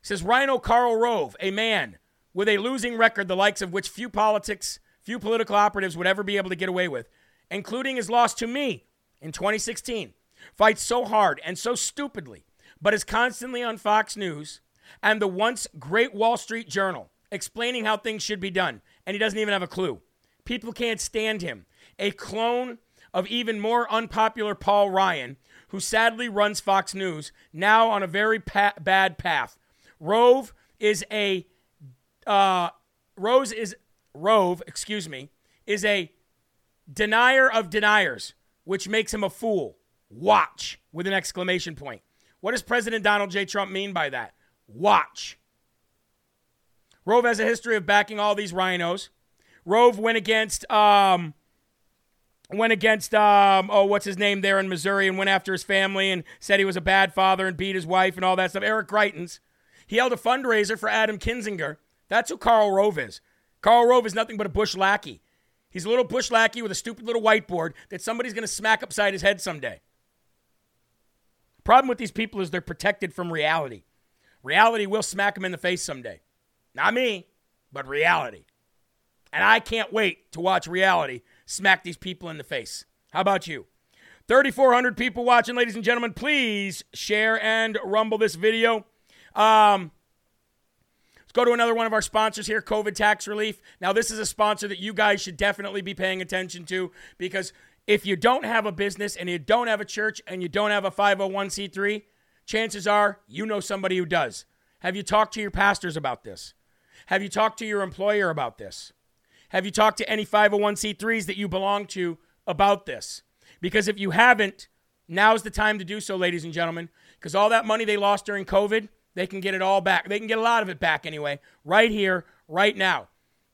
[SPEAKER 1] Says Rhino Karl Rove, a man with a losing record, the likes of which few politics, few political operatives would ever be able to get away with, including his loss to me in 2016. Fights so hard and so stupidly, but is constantly on Fox News and the once great Wall Street Journal explaining how things should be done, and he doesn't even have a clue. People can't stand him. A clone of even more unpopular Paul Ryan, who sadly runs Fox News, now on a very pa- bad path. Rove is a uh, Rose is Rove, excuse me, is a denier of deniers, which makes him a fool. Watch with an exclamation point. What does President Donald J. Trump mean by that? Watch. Rove has a history of backing all these rhinos. Rove went against um, went against um, oh what's his name there in Missouri and went after his family and said he was a bad father and beat his wife and all that stuff. Eric Greitens. He held a fundraiser for Adam Kinzinger. That's who Karl Rove is. Karl Rove is nothing but a bush lackey. He's a little bush lackey with a stupid little whiteboard that somebody's going to smack upside his head someday. Problem with these people is they're protected from reality. Reality will smack them in the face someday. Not me, but reality. And I can't wait to watch reality smack these people in the face. How about you? 3,400 people watching, ladies and gentlemen. Please share and rumble this video. Um, let's go to another one of our sponsors here, COVID Tax Relief. Now, this is a sponsor that you guys should definitely be paying attention to because if you don't have a business and you don't have a church and you don't have a 501c3, chances are you know somebody who does. Have you talked to your pastors about this? Have you talked to your employer about this? Have you talked to any 501c3s that you belong to about this? Because if you haven't, now's the time to do so, ladies and gentlemen, because all that money they lost during COVID, they can get it all back. They can get a lot of it back anyway, right here, right now.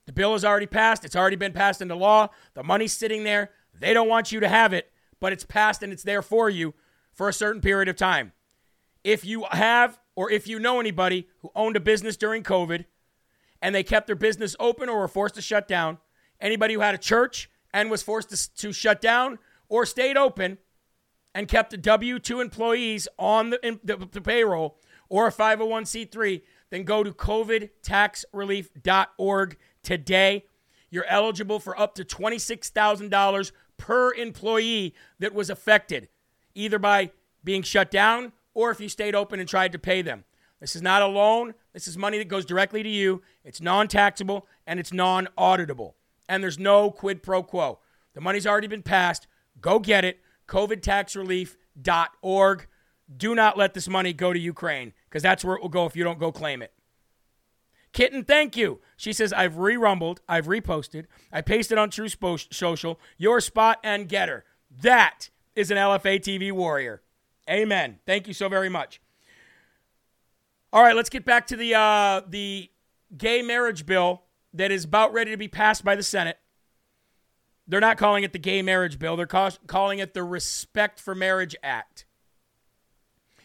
[SPEAKER 1] The bill has already passed. It's already been passed into law. The money's sitting there. They don't want you to have it, but it's passed and it's there for you for a certain period of time. If you have or if you know anybody who owned a business during COVID and they kept their business open or were forced to shut down, anybody who had a church and was forced to, to shut down or stayed open and kept the W 2 employees on the, the, the payroll or a 501c3, then go to covidtaxrelief.org today. You're eligible for up to $26,000 per employee that was affected, either by being shut down or if you stayed open and tried to pay them. This is not a loan. This is money that goes directly to you. It's non taxable and it's non auditable. And there's no quid pro quo. The money's already been passed. Go get it. COVIDtaxrelief.org. Do not let this money go to Ukraine because that's where it will go if you don't go claim it. Kitten, thank you. She says, I've re rumbled, I've reposted, I pasted on Truth Social, your spot and GETTR. That is an LFA TV warrior. Amen. Thank you so very much. All right, let's get back to the uh, the gay marriage bill that is about ready to be passed by the Senate. They're not calling it the gay marriage bill. They're ca- calling it the Respect for Marriage Act.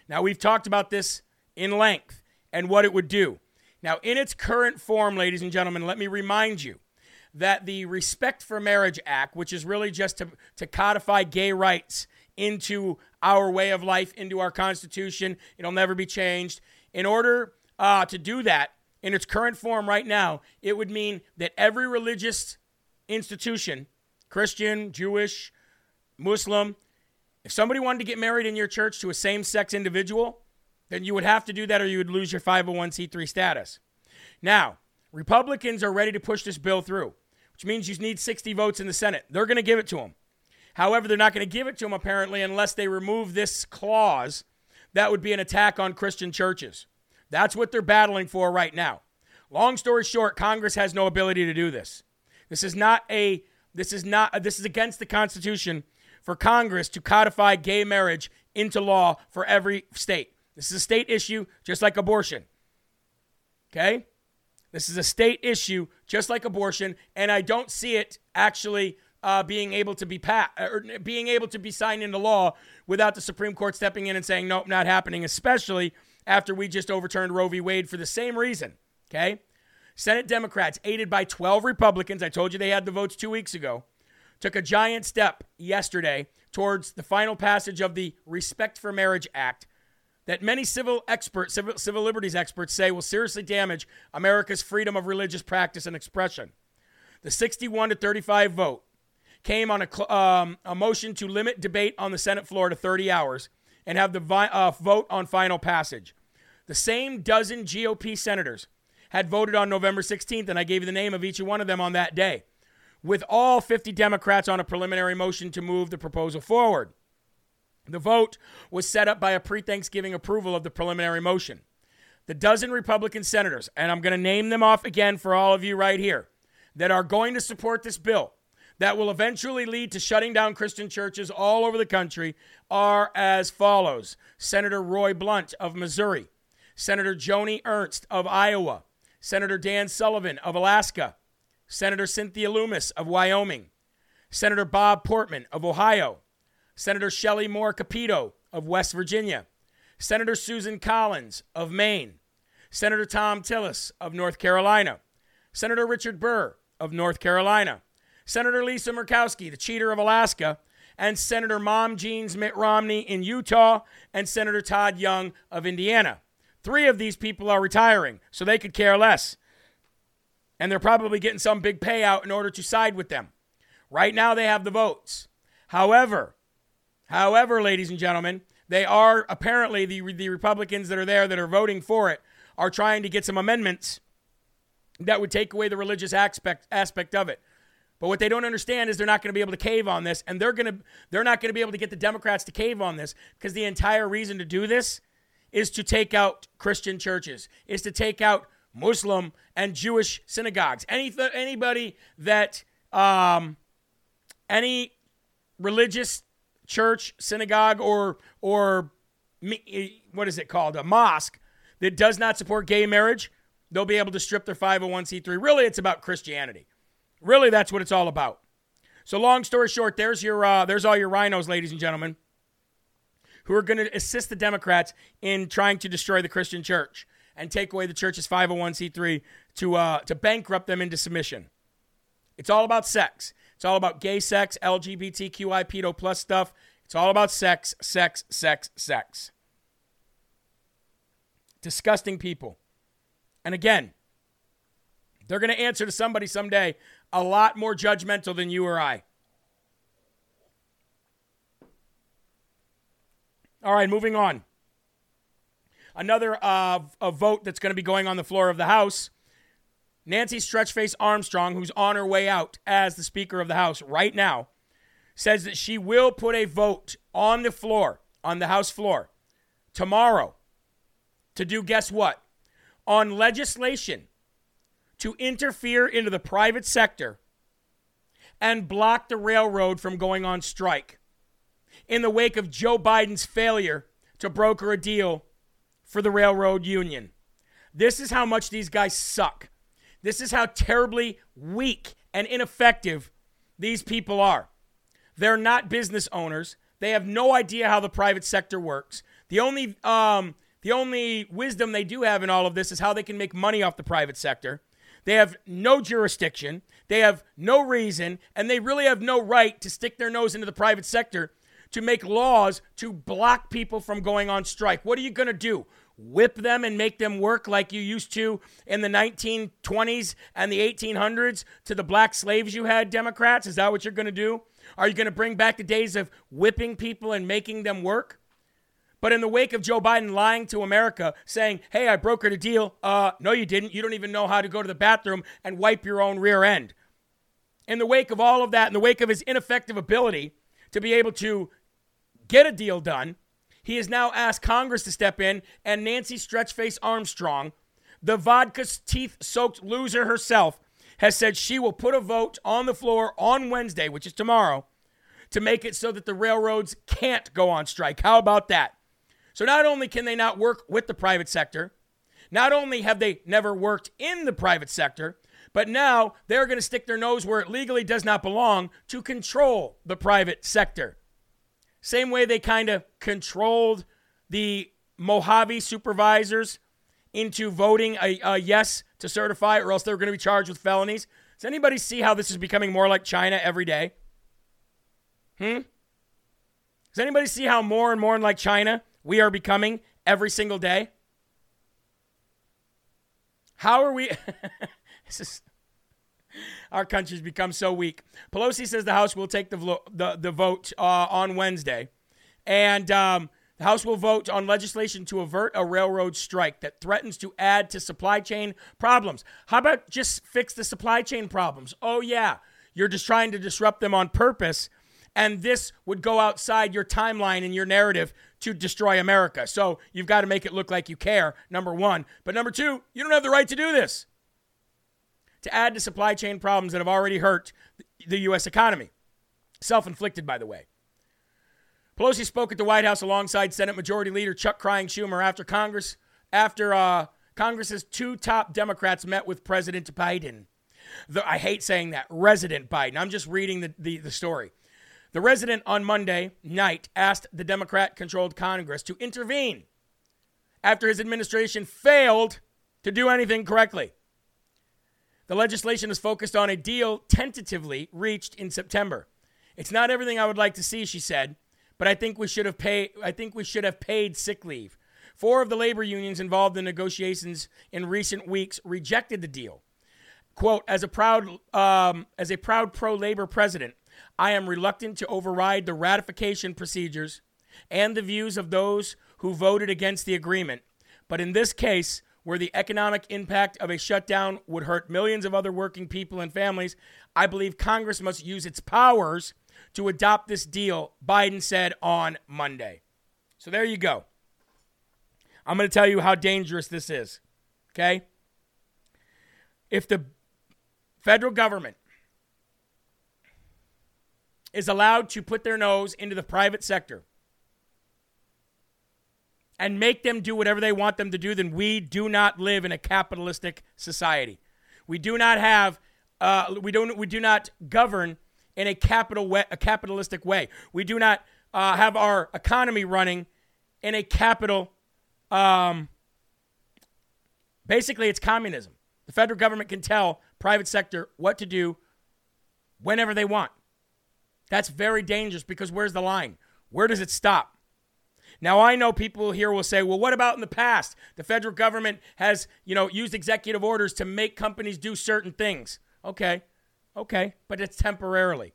[SPEAKER 1] Now, we've talked about this in length and what it would do. Now, in its current form, ladies and gentlemen, let me remind you that the Respect for Marriage Act, which is really just to, to codify gay rights into our way of life, into our Constitution, it'll never be changed. In order uh, to do that, in its current form right now, it would mean that every religious institution, Christian, Jewish, Muslim, if somebody wanted to get married in your church to a same sex individual, then you would have to do that or you would lose your 501c3 status. Now, Republicans are ready to push this bill through, which means you need 60 votes in the Senate. They're going to give it to them. However, they're not going to give it to them apparently unless they remove this clause that would be an attack on Christian churches. That's what they're battling for right now. Long story short, Congress has no ability to do this. This is not a this is not this is against the Constitution for Congress to codify gay marriage into law for every state. This is a state issue, just like abortion. Okay? This is a state issue, just like abortion, and I don't see it actually uh, being able to be pa- or being able to be signed into law without the Supreme Court stepping in and saying nope, not happening. Especially after we just overturned Roe v. Wade for the same reason. Okay, Senate Democrats, aided by 12 Republicans, I told you they had the votes two weeks ago, took a giant step yesterday towards the final passage of the Respect for Marriage Act that many civil experts, civil, civil liberties experts say will seriously damage America's freedom of religious practice and expression. The 61 to 35 vote came on a, um, a motion to limit debate on the Senate floor to 30 hours and have the vi- uh, vote on final passage. The same dozen GOP senators had voted on November 16th, and I gave you the name of each one of them on that day, with all 50 Democrats on a preliminary motion to move the proposal forward. The vote was set up by a pre Thanksgiving approval of the preliminary motion. The dozen Republican senators, and I'm going to name them off again for all of you right here, that are going to support this bill that will eventually lead to shutting down Christian churches all over the country are as follows. Senator Roy Blunt of Missouri, Senator Joni Ernst of Iowa, Senator Dan Sullivan of Alaska, Senator Cynthia Lummis of Wyoming, Senator Bob Portman of Ohio, Senator Shelley Moore Capito of West Virginia, Senator Susan Collins of Maine, Senator Thom Tillis of North Carolina, Senator Richard Burr of North Carolina, Senator Lisa Murkowski, the cheater of Alaska, and Senator Mom Jeans Mitt Romney in Utah, and Senator Todd Young of Indiana. Three of these people are retiring, so they could care less. And they're probably getting some big payout in order to side with them. Right now, they have the votes. However, However, ladies and gentlemen, they are apparently the, the Republicans that are there that are voting for it are trying to get some amendments that would take away the religious aspect aspect of it. But what they don't understand is they're not going to be able to cave on this, and they're going to they're not going to be able to get the Democrats to cave on this because the entire reason to do this is to take out Christian churches, is to take out Muslim and Jewish synagogues. Any anybody that um, any religious church, synagogue, or or what is it called, a mosque that does not support gay marriage, they'll be able to strip their 501c3. Really, it's about Christianity. Really, that's what it's all about. So, long story short, there's your uh, there's all your RINOs, ladies and gentlemen, who are going to assist the Democrats in trying to destroy the Christian church and take away the church's 501c3 to uh, to bankrupt them into submission. It's all about sex. It's all about gay sex, LGBTQI, pedo plus stuff. It's all about sex, sex, sex, sex. Disgusting people. And again, they're going to answer to somebody someday a lot more judgmental than you or I. All right, moving on. Another uh, a vote that's going to be going on the floor of the House Nancy Stretchface Armstrong, who's on her way out as the Speaker of the House right now, says that she will put a vote on the floor, on the House floor, tomorrow to do guess what? On legislation to interfere into the private sector and block the railroad from going on strike in the wake of Joe Biden's failure to broker a deal for the railroad union. This is how much these guys suck. This is how terribly weak and ineffective these people are. They're not business owners. They have no idea how the private sector works. The only um, the only wisdom they do have in all of this is how they can make money off the private sector. They have no jurisdiction. They have no reason, and they really have no right to stick their nose into the private sector to make laws to block people from going on strike. What are you going to do? whip them and make them work like you used to in the 1920s and the 1800s to the black slaves you had, Democrats? Is that what you're going to do? Are you going to bring back the days of whipping people and making them work? But in the wake of Joe Biden lying to America, saying, hey, I brokered a deal, uh, no, you didn't. You don't even know how to go to the bathroom and wipe your own rear end. In the wake of all of that, in the wake of his ineffective ability to be able to get a deal done, he has now asked Congress to step in, and Nancy Stretchface Armstrong, the vodka teeth soaked loser herself, has said she will put a vote on the floor on Wednesday, which is tomorrow, to make it so that the railroads can't go on strike. How about that? So not only can they not work with the private sector, not only have they never worked in the private sector, but now they're going to stick their nose where it legally does not belong to control the private sector. Same way they kind of controlled the Mohave supervisors into voting a, a, yes to certify, or else they were going to be charged with felonies. Does anybody see how this is becoming more like China every day? Hmm? Does anybody see how more and more like China we are becoming every single day? How are we? this is our country's become so weak. Pelosi says the House will take the, vo- the, the vote uh, on Wednesday. And um, the House will vote on legislation to avert a railroad strike that threatens to add to supply chain problems. How about just fix the supply chain problems? Oh, yeah. You're just trying to disrupt them on purpose. And this would go outside your timeline and your narrative to destroy America. So you've got to make it look like you care, number one. But number two, you don't have the right to do this to add to supply chain problems that have already hurt the U.S. economy. Self inflicted, by the way. Pelosi spoke at the White House alongside Senate Majority Leader Chuck Crying Schumer after Congress, after uh, Congress's two top Democrats met with President Biden. The, I hate saying that, Resident Biden. I'm just reading the, the, the story. The resident on Monday night asked the Democrat controlled Congress to intervene after his administration failed to do anything correctly. The legislation is focused on a deal tentatively reached in September. It's not everything I would like to see, she said, but I think we should have paid I think we should have paid sick leave. Four of the labor unions involved in negotiations in recent weeks rejected the deal. Quote, as a proud um, as a proud pro-labor president, I am reluctant to override the ratification procedures and the views of those who voted against the agreement. But in this case, where the economic impact of a shutdown would hurt millions of other working people and families, I believe Congress must use its powers to adopt this deal, Biden said on Monday. So there you go. I'm going to tell you how dangerous this is. Okay? If the federal government is allowed to put their nose into the private sector and make them do whatever they want them to do, then we do not live in a capitalistic society. We do not have, uh, we don't, we do not govern in a capital a capitalistic way. We do not uh, have our economy running in a capital. Um, basically, it's communism. The federal government can tell private sector what to do whenever they want. That's very dangerous because where's the line? Where does it stop? Now I know people here will say, "Well, what about in the past? The federal government has, you know, used executive orders to make companies do certain things." Okay. Okay, but it's temporarily.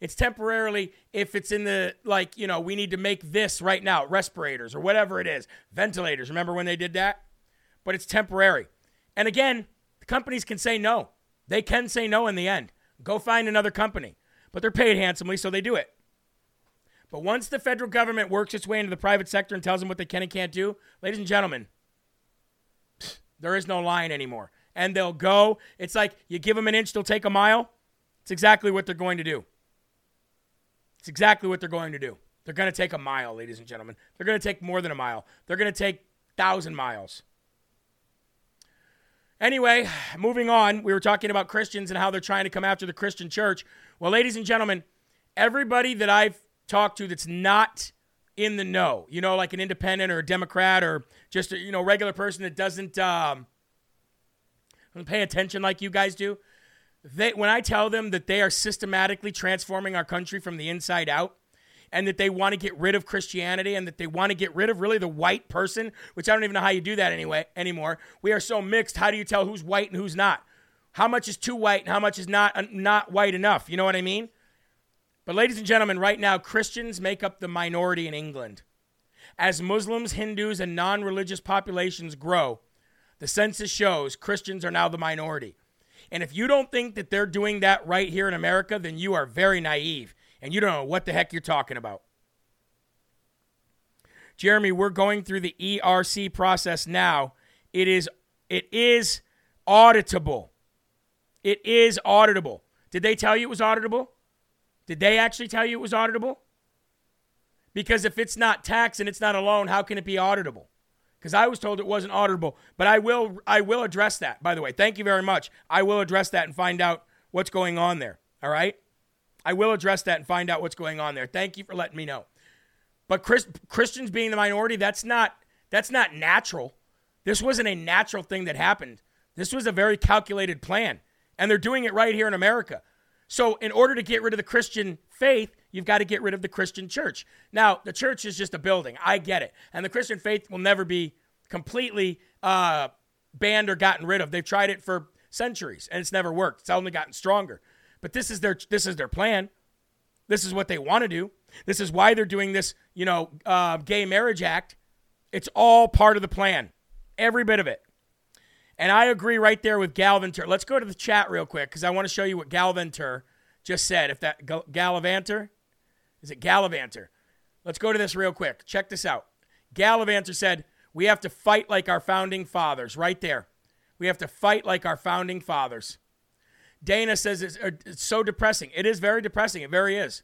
[SPEAKER 1] It's temporarily if it's in the like, you know, we need to make this right now, respirators or whatever it is, ventilators. Remember when they did that? But it's temporary. And again, the companies can say no. They can say no in the end. Go find another company. But they're paid handsomely, so they do it. But once the federal government works its way into the private sector and tells them what they can and can't do, ladies and gentlemen, there is no line anymore. And they'll go. It's like you give them an inch, they'll take a mile. It's exactly what they're going to do. It's exactly what they're going to do. They're going to take a mile, ladies and gentlemen. They're going to take more than a mile. They're going to take thousand miles. Anyway, moving on, we were talking about Christians and how they're trying to come after the Christian church. Well, ladies and gentlemen, everybody that I've talked to that's not in the know, you know, like an independent or a Democrat or just a you know regular person that doesn't um, pay attention like you guys do, they when I tell them that they are systematically transforming our country from the inside out and that they want to get rid of Christianity and that they want to get rid of really the white person, which I don't even know how you do that anyway anymore. We are so mixed. How do you tell who's white and who's not? How much is too white and how much is not uh, not white enough? You know what I mean? But ladies and gentlemen, right now Christians make up the minority in England. As Muslims, Hindus, and non-religious populations grow, the census shows Christians are now the minority. And if you don't think that they're doing that right here in America, then you are very naive and you don't know what the heck you're talking about. Jeremy, we're going through the ERC process now. It is it is auditable. It is auditable. Did they tell you it was auditable? Did they actually tell you it was auditable? Because if it's not tax and it's not a loan, how can it be auditable? Because I was told it wasn't auditable. But I will I will address that, by the way. Thank you very much. I will address that and find out what's going on there. All right? I will address that and find out what's going on there. Thank you for letting me know. But Chris, Christians being the minority, that's not that's not natural. This wasn't a natural thing that happened. This was a very calculated plan. And they're doing it right here in America. So, in order to get rid of the Christian faith, you've got to get rid of the Christian church. Now, the church is just a building. I get it. And the Christian faith will never be completely uh, banned or gotten rid of. They've tried it for centuries and it's never worked. It's only gotten stronger. But this is their this is their plan. This is what they want to do. This is why they're doing this, you know, uh, gay marriage act. It's all part of the plan, every bit of it. And I agree right there with Galvanter. Let's go to the chat real quick because I want to show you what Galvanter just said. If that Gallivanter, is it Gallivanter? Let's go to this real quick. Check this out. Gallivanter said, We have to fight like our founding fathers, right there. We have to fight like our founding fathers. Dana says it's, uh, it's so depressing. It is very depressing. It very is.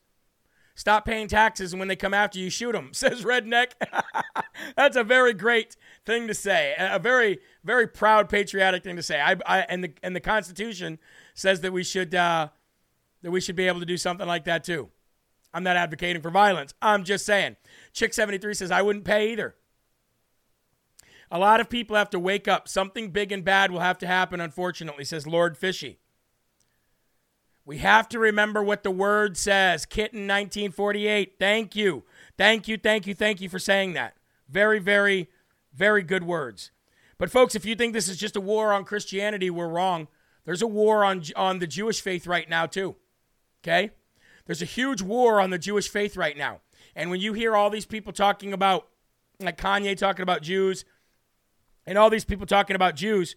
[SPEAKER 1] Stop paying taxes, and when they come after you, shoot them, says Redneck. That's a very great thing to say. A very, very proud, patriotic thing to say. I, I and the and the Constitution says that we should uh, that we should be able to do something like that too. I'm not advocating for violence. I'm just saying. Chick 73 says I wouldn't pay either. A lot of people have to wake up. Something big and bad will have to happen, unfortunately, says Lord Fishy. We have to remember what the word says. Kitten 1948. Thank you. Thank you, thank you, thank you for saying that. Very, very, very good words. But folks, if you think this is just a war on Christianity, we're wrong. There's a war on on the Jewish faith right now too. Okay? There's a huge war on the Jewish faith right now. And when you hear all these people talking about like Kanye talking about Jews and all these people talking about Jews,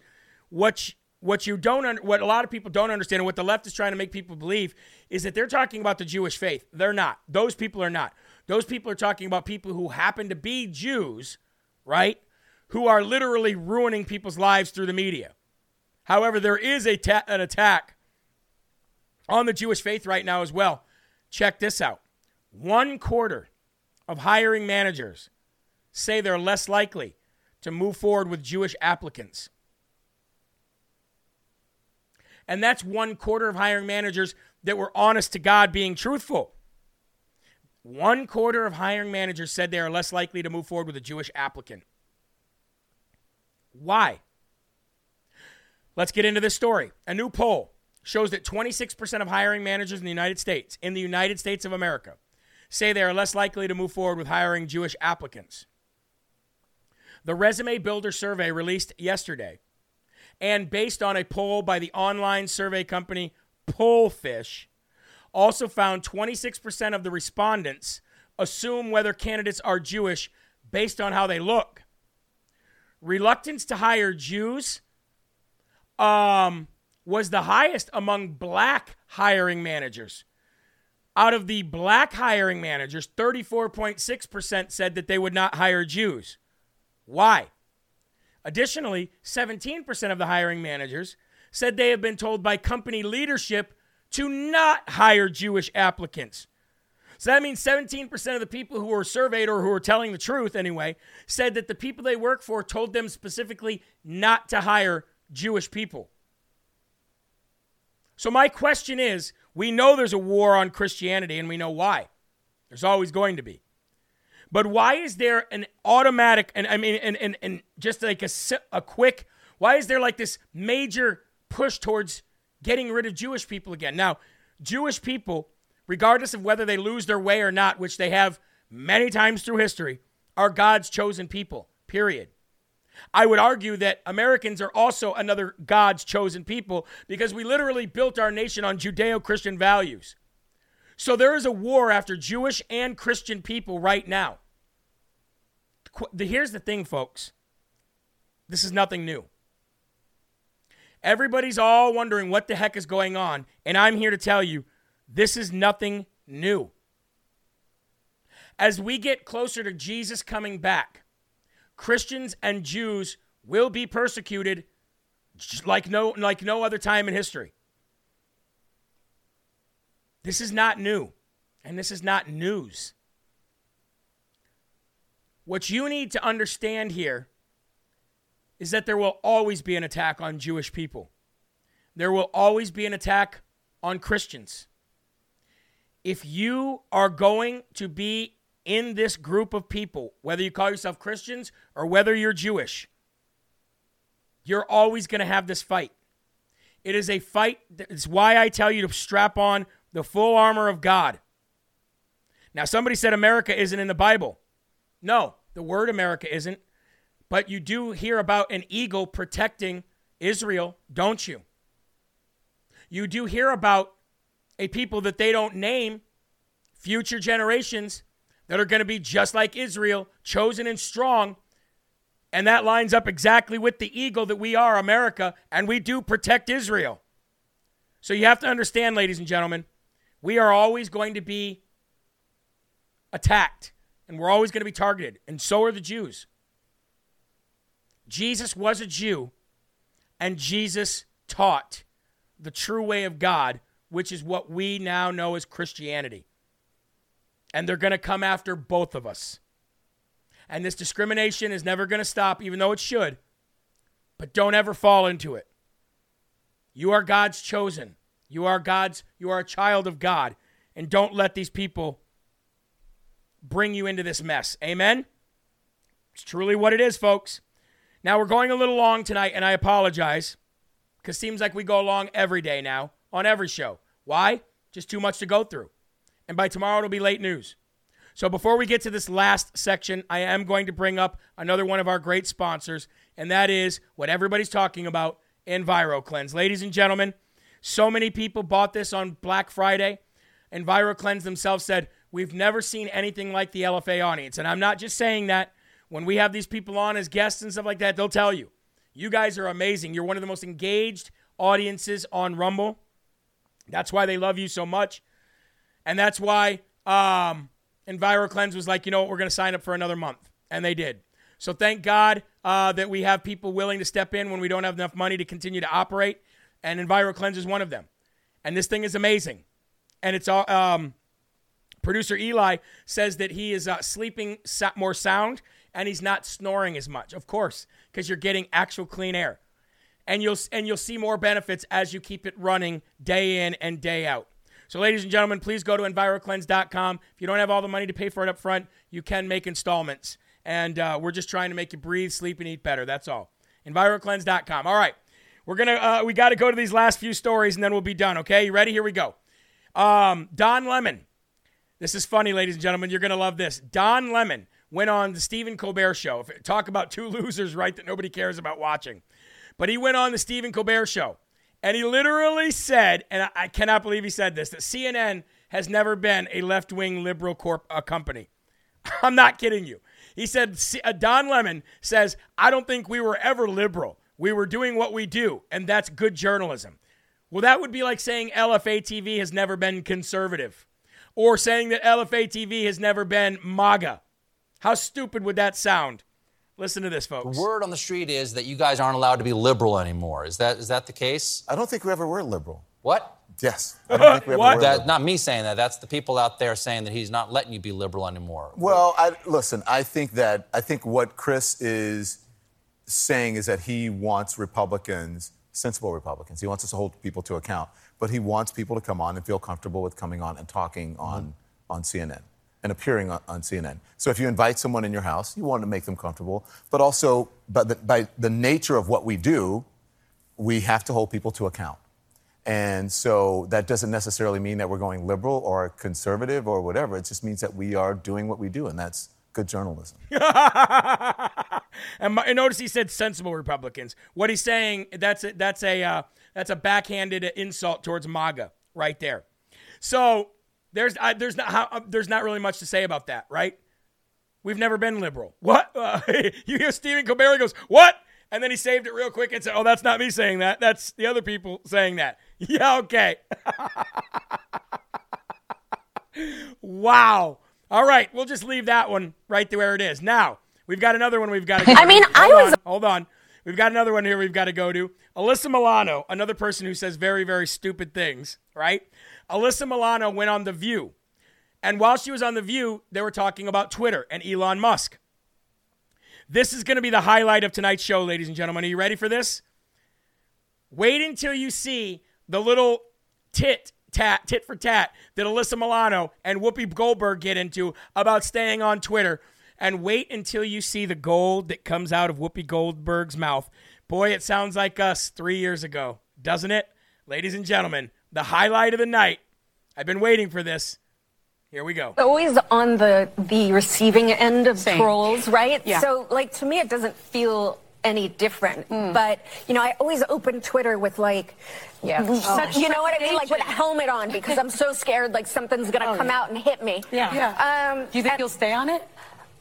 [SPEAKER 1] what what you don't un- what a lot of people don't understand and what the left is trying to make people believe is that they're talking about the Jewish faith. They're not. Those people are not. Those people are talking about people who happen to be Jews, right? who are literally ruining people's lives through the media. However, there is a ta- an attack on the Jewish faith right now as well. Check this out one quarter of hiring managers say they're less likely to move forward with Jewish applicants. And that's one quarter of hiring managers that were honest to God being truthful. One quarter of hiring managers said they are less likely to move forward with a Jewish applicant. Why? Let's get into this story. A new poll shows that 26% of hiring managers in the United States, in the United States of America, say they are less likely to move forward with hiring Jewish applicants. The Resume Builder survey released yesterday, and based on a poll by the online survey company Pollfish, also found 26% of the respondents assume whether candidates are Jewish based on how they look. Reluctance to hire Jews um, was the highest among black hiring managers. Out of the black hiring managers, 34.6% said that they would not hire Jews. Why? Additionally, 17% of the hiring managers said they have been told by company leadership to not hire Jewish applicants. So that means 17% of the people who were surveyed or who were telling the truth anyway said that the people they work for told them specifically not to hire Jewish people. So my question is, we know there's a war on Christianity and we know why. There's always going to be. But why is there an automatic and I mean and and, and just like a a quick why is there like this major push towards getting rid of Jewish people again? Now, Jewish people, regardless of whether they lose their way or not, which they have many times through history, are God's chosen people. Period. I would argue that Americans are also another God's chosen people because we literally built our nation on Judeo Christian values. So there is a war after Jewish and Christian people right now. Here's the thing, folks this is nothing new. Everybody's all wondering what the heck is going on, and I'm here to tell you this is nothing new. As we get closer to Jesus coming back, Christians and Jews will be persecuted like no, like no other time in history. This is not new, and this is not news. What you need to understand here is that there will always be an attack on Jewish people. There will always be an attack on Christians. If you are going to be in this group of people, whether you call yourself Christians or whether you're Jewish, you're always going to have this fight. It is a fight. It's why I tell you to strap on the full armor of God. Now, somebody said America isn't in the Bible. No, the word America isn't. But you do hear about an eagle protecting Israel, don't you? You do hear about a people that they don't name, future generations that are going to be just like Israel, chosen and strong. And that lines up exactly with the eagle that we are, America, and we do protect Israel. So you have to understand, ladies and gentlemen, we are always going to be attacked and we're always going to be targeted, and so are the Jews. Jesus was a Jew, and Jesus taught the true way of God, which is what we now know as Christianity and they're going to come after both of us. And this discrimination is never going to stop, even though it should. But don't ever fall into it. You are God's chosen. You are God's, you are a child of God. And don't let these people bring you into this mess. Amen? It's truly what it is, folks. Now, we're going a little long tonight, and I apologize because it seems like we go along every day now on every show. Why? Just too much to go through. And by tomorrow, it'll be late news. So before we get to this last section, I am going to bring up another one of our great sponsors, and that is what everybody's talking about EnviroKlenz. Ladies and gentlemen, so many people bought this on Black Friday. EnviroKlenz themselves said, We've never seen anything like the LFA audience. And I'm not just saying that. When we have these people on as guests and stuff like that, they'll tell you. You guys are amazing. You're one of the most engaged audiences on Rumble. That's why they love you so much. And that's why um, EnviroKlenz was like, you know what, we're going to sign up for another month. And they did. So thank God uh, that we have people willing to step in when we don't have enough money to continue to operate. And EnviroKlenz is one of them. And this thing is amazing. And it's all. Um, producer Eli says that he is uh, sleeping more sound and he's not snoring as much. Of course, because you're getting actual clean air. And you'll and you'll see more benefits as you keep it running day in and day out. So, ladies and gentlemen, please go to EnviroKlenz.com. If you don't have all the money to pay for it up front, you can make installments. And uh, we're just trying to make you breathe, sleep, and eat better. That's all. EnviroKlenz.com. All right, we're gonna uh, we got to go to these last few stories, and then we'll be done. Okay, you ready? Here we go. Um, Don Lemon. This is funny, ladies and gentlemen. You're gonna love this. Don Lemon went on the Stephen Colbert Show. Talk about two losers, right? That nobody cares about watching. But he went on the Stephen Colbert Show. And he literally said, and I cannot believe he said this, that CNN has never been a left wing liberal corp uh, company. I'm not kidding you. He said, uh, Don Lemon says, I don't think we were ever liberal. We were doing what we do, and that's good journalism. Well, that would be like saying LFA TV has never been conservative, or saying that LFA TV has never been MAGA. How stupid would that sound? Listen to this, folks.
[SPEAKER 13] The word on the street is that you guys aren't allowed to be liberal anymore. Is that is that the case?
[SPEAKER 14] I don't think we ever were liberal.
[SPEAKER 13] What?
[SPEAKER 14] Yes. I don't think we ever were
[SPEAKER 13] That,
[SPEAKER 14] liberal.
[SPEAKER 13] not me saying that. That's the people out there saying that he's not letting you be liberal anymore.
[SPEAKER 14] Well, I, listen, I think that I think what Chris is saying is that he wants Republicans, sensible Republicans. He wants us to hold people to account, but he wants people to come on and feel comfortable with coming on and talking mm-hmm. on on CNN and appearing on, on CNN. So if you invite someone in your house, you want to make them comfortable, but also by the, by the nature of what we do, we have to hold people to account. And so that doesn't necessarily mean that we're going liberal or conservative or whatever. It just means that we are doing what we do, and that's good journalism.
[SPEAKER 1] and, my, and notice he said sensible Republicans. What he's saying that's a, that's a uh, that's a backhanded insult towards MAGA right there. So there's uh, there's not how, uh, there's not really much to say about that, right? We've never been liberal. What? Uh, you hear Stephen Colbert goes what? And then he saved it real quick and said, "Oh, that's not me saying that. That's the other people saying that." Yeah, okay. wow. All right, we'll just leave that one right there where it is. Now, we've got another one we've got to go
[SPEAKER 15] I mean,
[SPEAKER 1] to.
[SPEAKER 15] I
[SPEAKER 1] Hold
[SPEAKER 15] was-
[SPEAKER 1] on, hold on. We've got another one here we've got to go to. Alyssa Milano, another person who says very, very stupid things, right? Alyssa Milano went on The View. And while she was on The View, they were talking about Twitter and Elon Musk. This is going to be the highlight of tonight's show, ladies and gentlemen. Are you ready for this? Wait until you see the little tit tat, tit for tat that Alyssa Milano and Whoopi Goldberg get into about staying on Twitter. And wait until you see the gold that comes out of Whoopi Goldberg's mouth. Boy, it sounds like us three years ago, doesn't it? Ladies and gentlemen, the highlight of the night. I've been waiting for this. Here we go.
[SPEAKER 15] always on the the receiving end of
[SPEAKER 16] Same.
[SPEAKER 15] trolls, right?
[SPEAKER 16] Yeah.
[SPEAKER 15] So like to me it doesn't feel any different. But you know, I always open Twitter with like
[SPEAKER 16] Yeah.
[SPEAKER 15] mm,
[SPEAKER 16] Such
[SPEAKER 15] you know what I mean? Like with a helmet on because I'm so scared like something's gonna
[SPEAKER 16] Oh,
[SPEAKER 15] come
[SPEAKER 16] yeah.
[SPEAKER 15] out and hit me.
[SPEAKER 16] Yeah.
[SPEAKER 15] Um
[SPEAKER 16] Do you think
[SPEAKER 15] and-
[SPEAKER 16] you'll stay on it?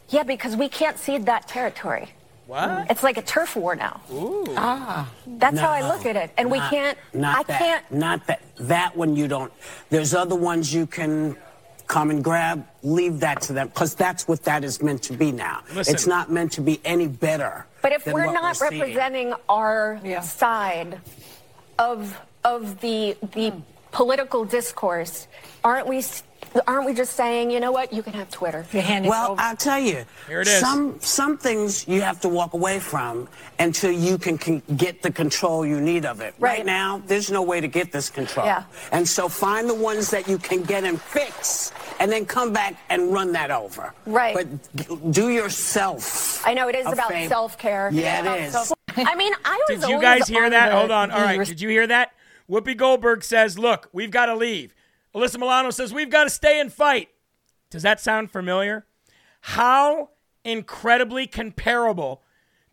[SPEAKER 15] Yeah, because we can't cede that territory.
[SPEAKER 1] What?
[SPEAKER 15] It's like a turf war now.
[SPEAKER 1] Ooh.
[SPEAKER 16] Ah.
[SPEAKER 15] That's how I look at it. And we can't
[SPEAKER 17] Not
[SPEAKER 15] I
[SPEAKER 17] that.
[SPEAKER 15] can't
[SPEAKER 17] Not that. That one you don't. There's other ones you can come and grab. Leave that to them because that's what that is meant to be now.
[SPEAKER 15] Listen.
[SPEAKER 17] It's not meant to be any better.
[SPEAKER 15] But if
[SPEAKER 17] than
[SPEAKER 15] we're
[SPEAKER 17] what
[SPEAKER 15] not
[SPEAKER 17] seeing.
[SPEAKER 15] representing our side of of the the political discourse, aren't we? S- Aren't we just saying, you know what, you can have Twitter?
[SPEAKER 17] Well, I'll tell you.
[SPEAKER 15] Here it is.
[SPEAKER 17] Some some things you have to walk away from until you can, can get the control you need of it. Right. now, there's no way to get this control.
[SPEAKER 15] Yeah.
[SPEAKER 17] And so find the ones that you can get and fix, and then come back and run that over.
[SPEAKER 15] Right.
[SPEAKER 17] But do yourself.
[SPEAKER 15] I know it is about
[SPEAKER 17] favor.
[SPEAKER 15] self care.
[SPEAKER 17] Yeah, it is.
[SPEAKER 15] I mean, I was.
[SPEAKER 1] Did you guys hear that? Hold on. All
[SPEAKER 15] the
[SPEAKER 1] right.
[SPEAKER 15] res-
[SPEAKER 1] Did you hear that? Whoopi Goldberg says, "Look, we've got to leave." Alyssa Milano says, "We've got to stay and fight." Does that sound familiar? How incredibly comparable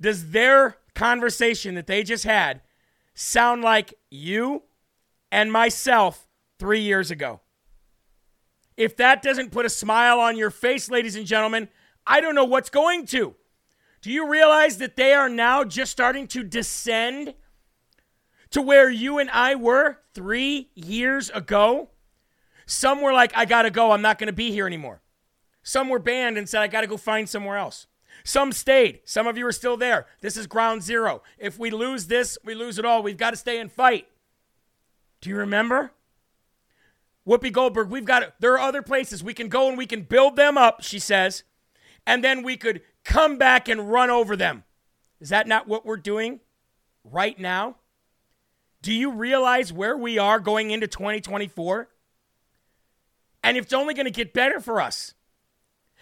[SPEAKER 1] does their conversation that they just had sound like you and myself 3 years ago? If that doesn't put a smile on your face, ladies and gentlemen, I don't know what's going to. Do you realize that they are now just starting to descend to where you and I were three years ago? Some were like, I gotta go, I'm not gonna be here anymore. Some were banned and said, I gotta go find somewhere else. Some stayed. Some of you are still there. This is ground zero. If we lose this, we lose it all. We've got to stay and fight. Do you remember? Whoopi Goldberg, we've got. There are other places we can go and we can build them up, she says, and then we could come back and run over them. Is that not what we're doing right now? Do you realize where we are going into 2024? And it's only going to get better for us.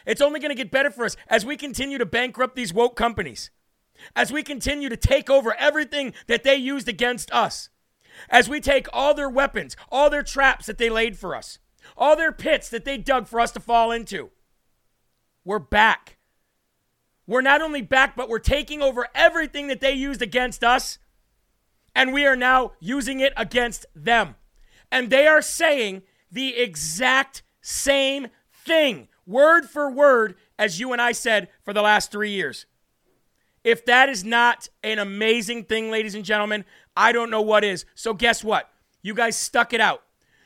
[SPEAKER 1] It's only going to get better for us as we continue to bankrupt these woke companies, as we continue to take over everything that they used against us, as we take all their weapons, all their traps that they laid for us, all their pits that they dug for us to fall into. We're back. We're not only back, but we're taking over everything that they used against us, and we are now using it against them. And they are saying the exact same thing, word for word, as you and I said for the last three years. If that is not an amazing thing, ladies and gentlemen, I don't know what is. So, guess what? You guys stuck it out.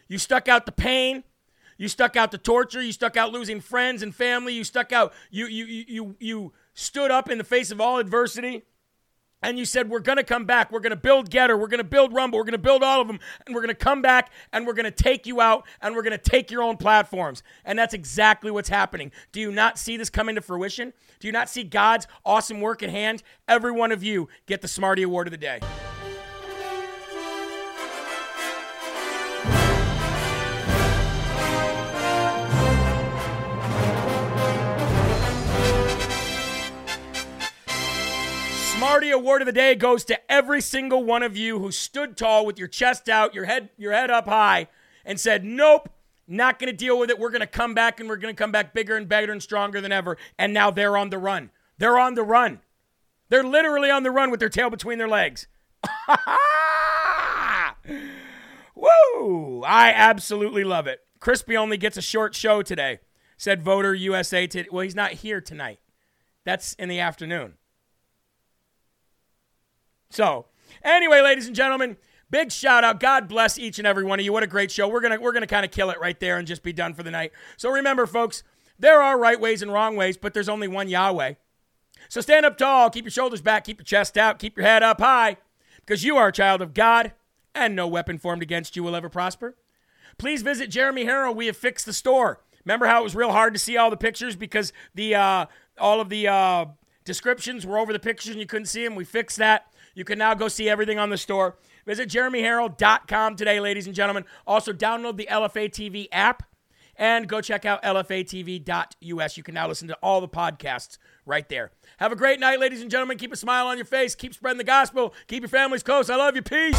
[SPEAKER 1] You stuck out the pain. You stuck out the torture. You stuck out losing friends and family. You stuck out, you, you, you, you, you stood up in the face of all adversity and you said, We're going to come back. We're going to build GETTR. We're going to build Rumble. We're going to build all of them. And we're going to come back and we're going to take you out and we're going to take your own platforms. And that's exactly what's happening. Do you not see this coming to fruition? Do you not see God's awesome work at hand? Every one of you get the Smarty Award of the day. Smarty Award of the Day goes to every single one of you who stood tall with your chest out, your head, your head up high, and said, Nope, not going to deal with it. We're going to come back and we're going to come back bigger and better and stronger than ever. And now they're on the run. They're on the run. They're literally on the run with their tail between their legs. Woo! I absolutely love it. Crispy only gets a short show today, said Voter USA. Well, he's not here tonight. That's in the afternoon. So, anyway, ladies and gentlemen, big shout out. God bless each and every one of you. What a great show. We're gonna we're gonna kind of kill it right there and just be done for the night. So remember, folks, there are right ways and wrong ways, but there's only one Yahweh. So stand up tall, keep your shoulders back, keep your chest out, keep your head up high, because you are a child of God, and no weapon formed against you will ever prosper. Please visit Jeremy Herrell. We have fixed the store. Remember how it was real hard to see all the pictures because the uh, all of the uh, descriptions were over the pictures and you couldn't see them. We fixed that. You can now go see everything on the store. Visit jeremyherrell.com today, ladies and gentlemen. Also, download the LFA TV app and go check out lfatv.us. You can now listen to all the podcasts right there. Have a great night, ladies and gentlemen. Keep a smile on your face. Keep spreading the gospel. Keep your families close. I love you. Peace.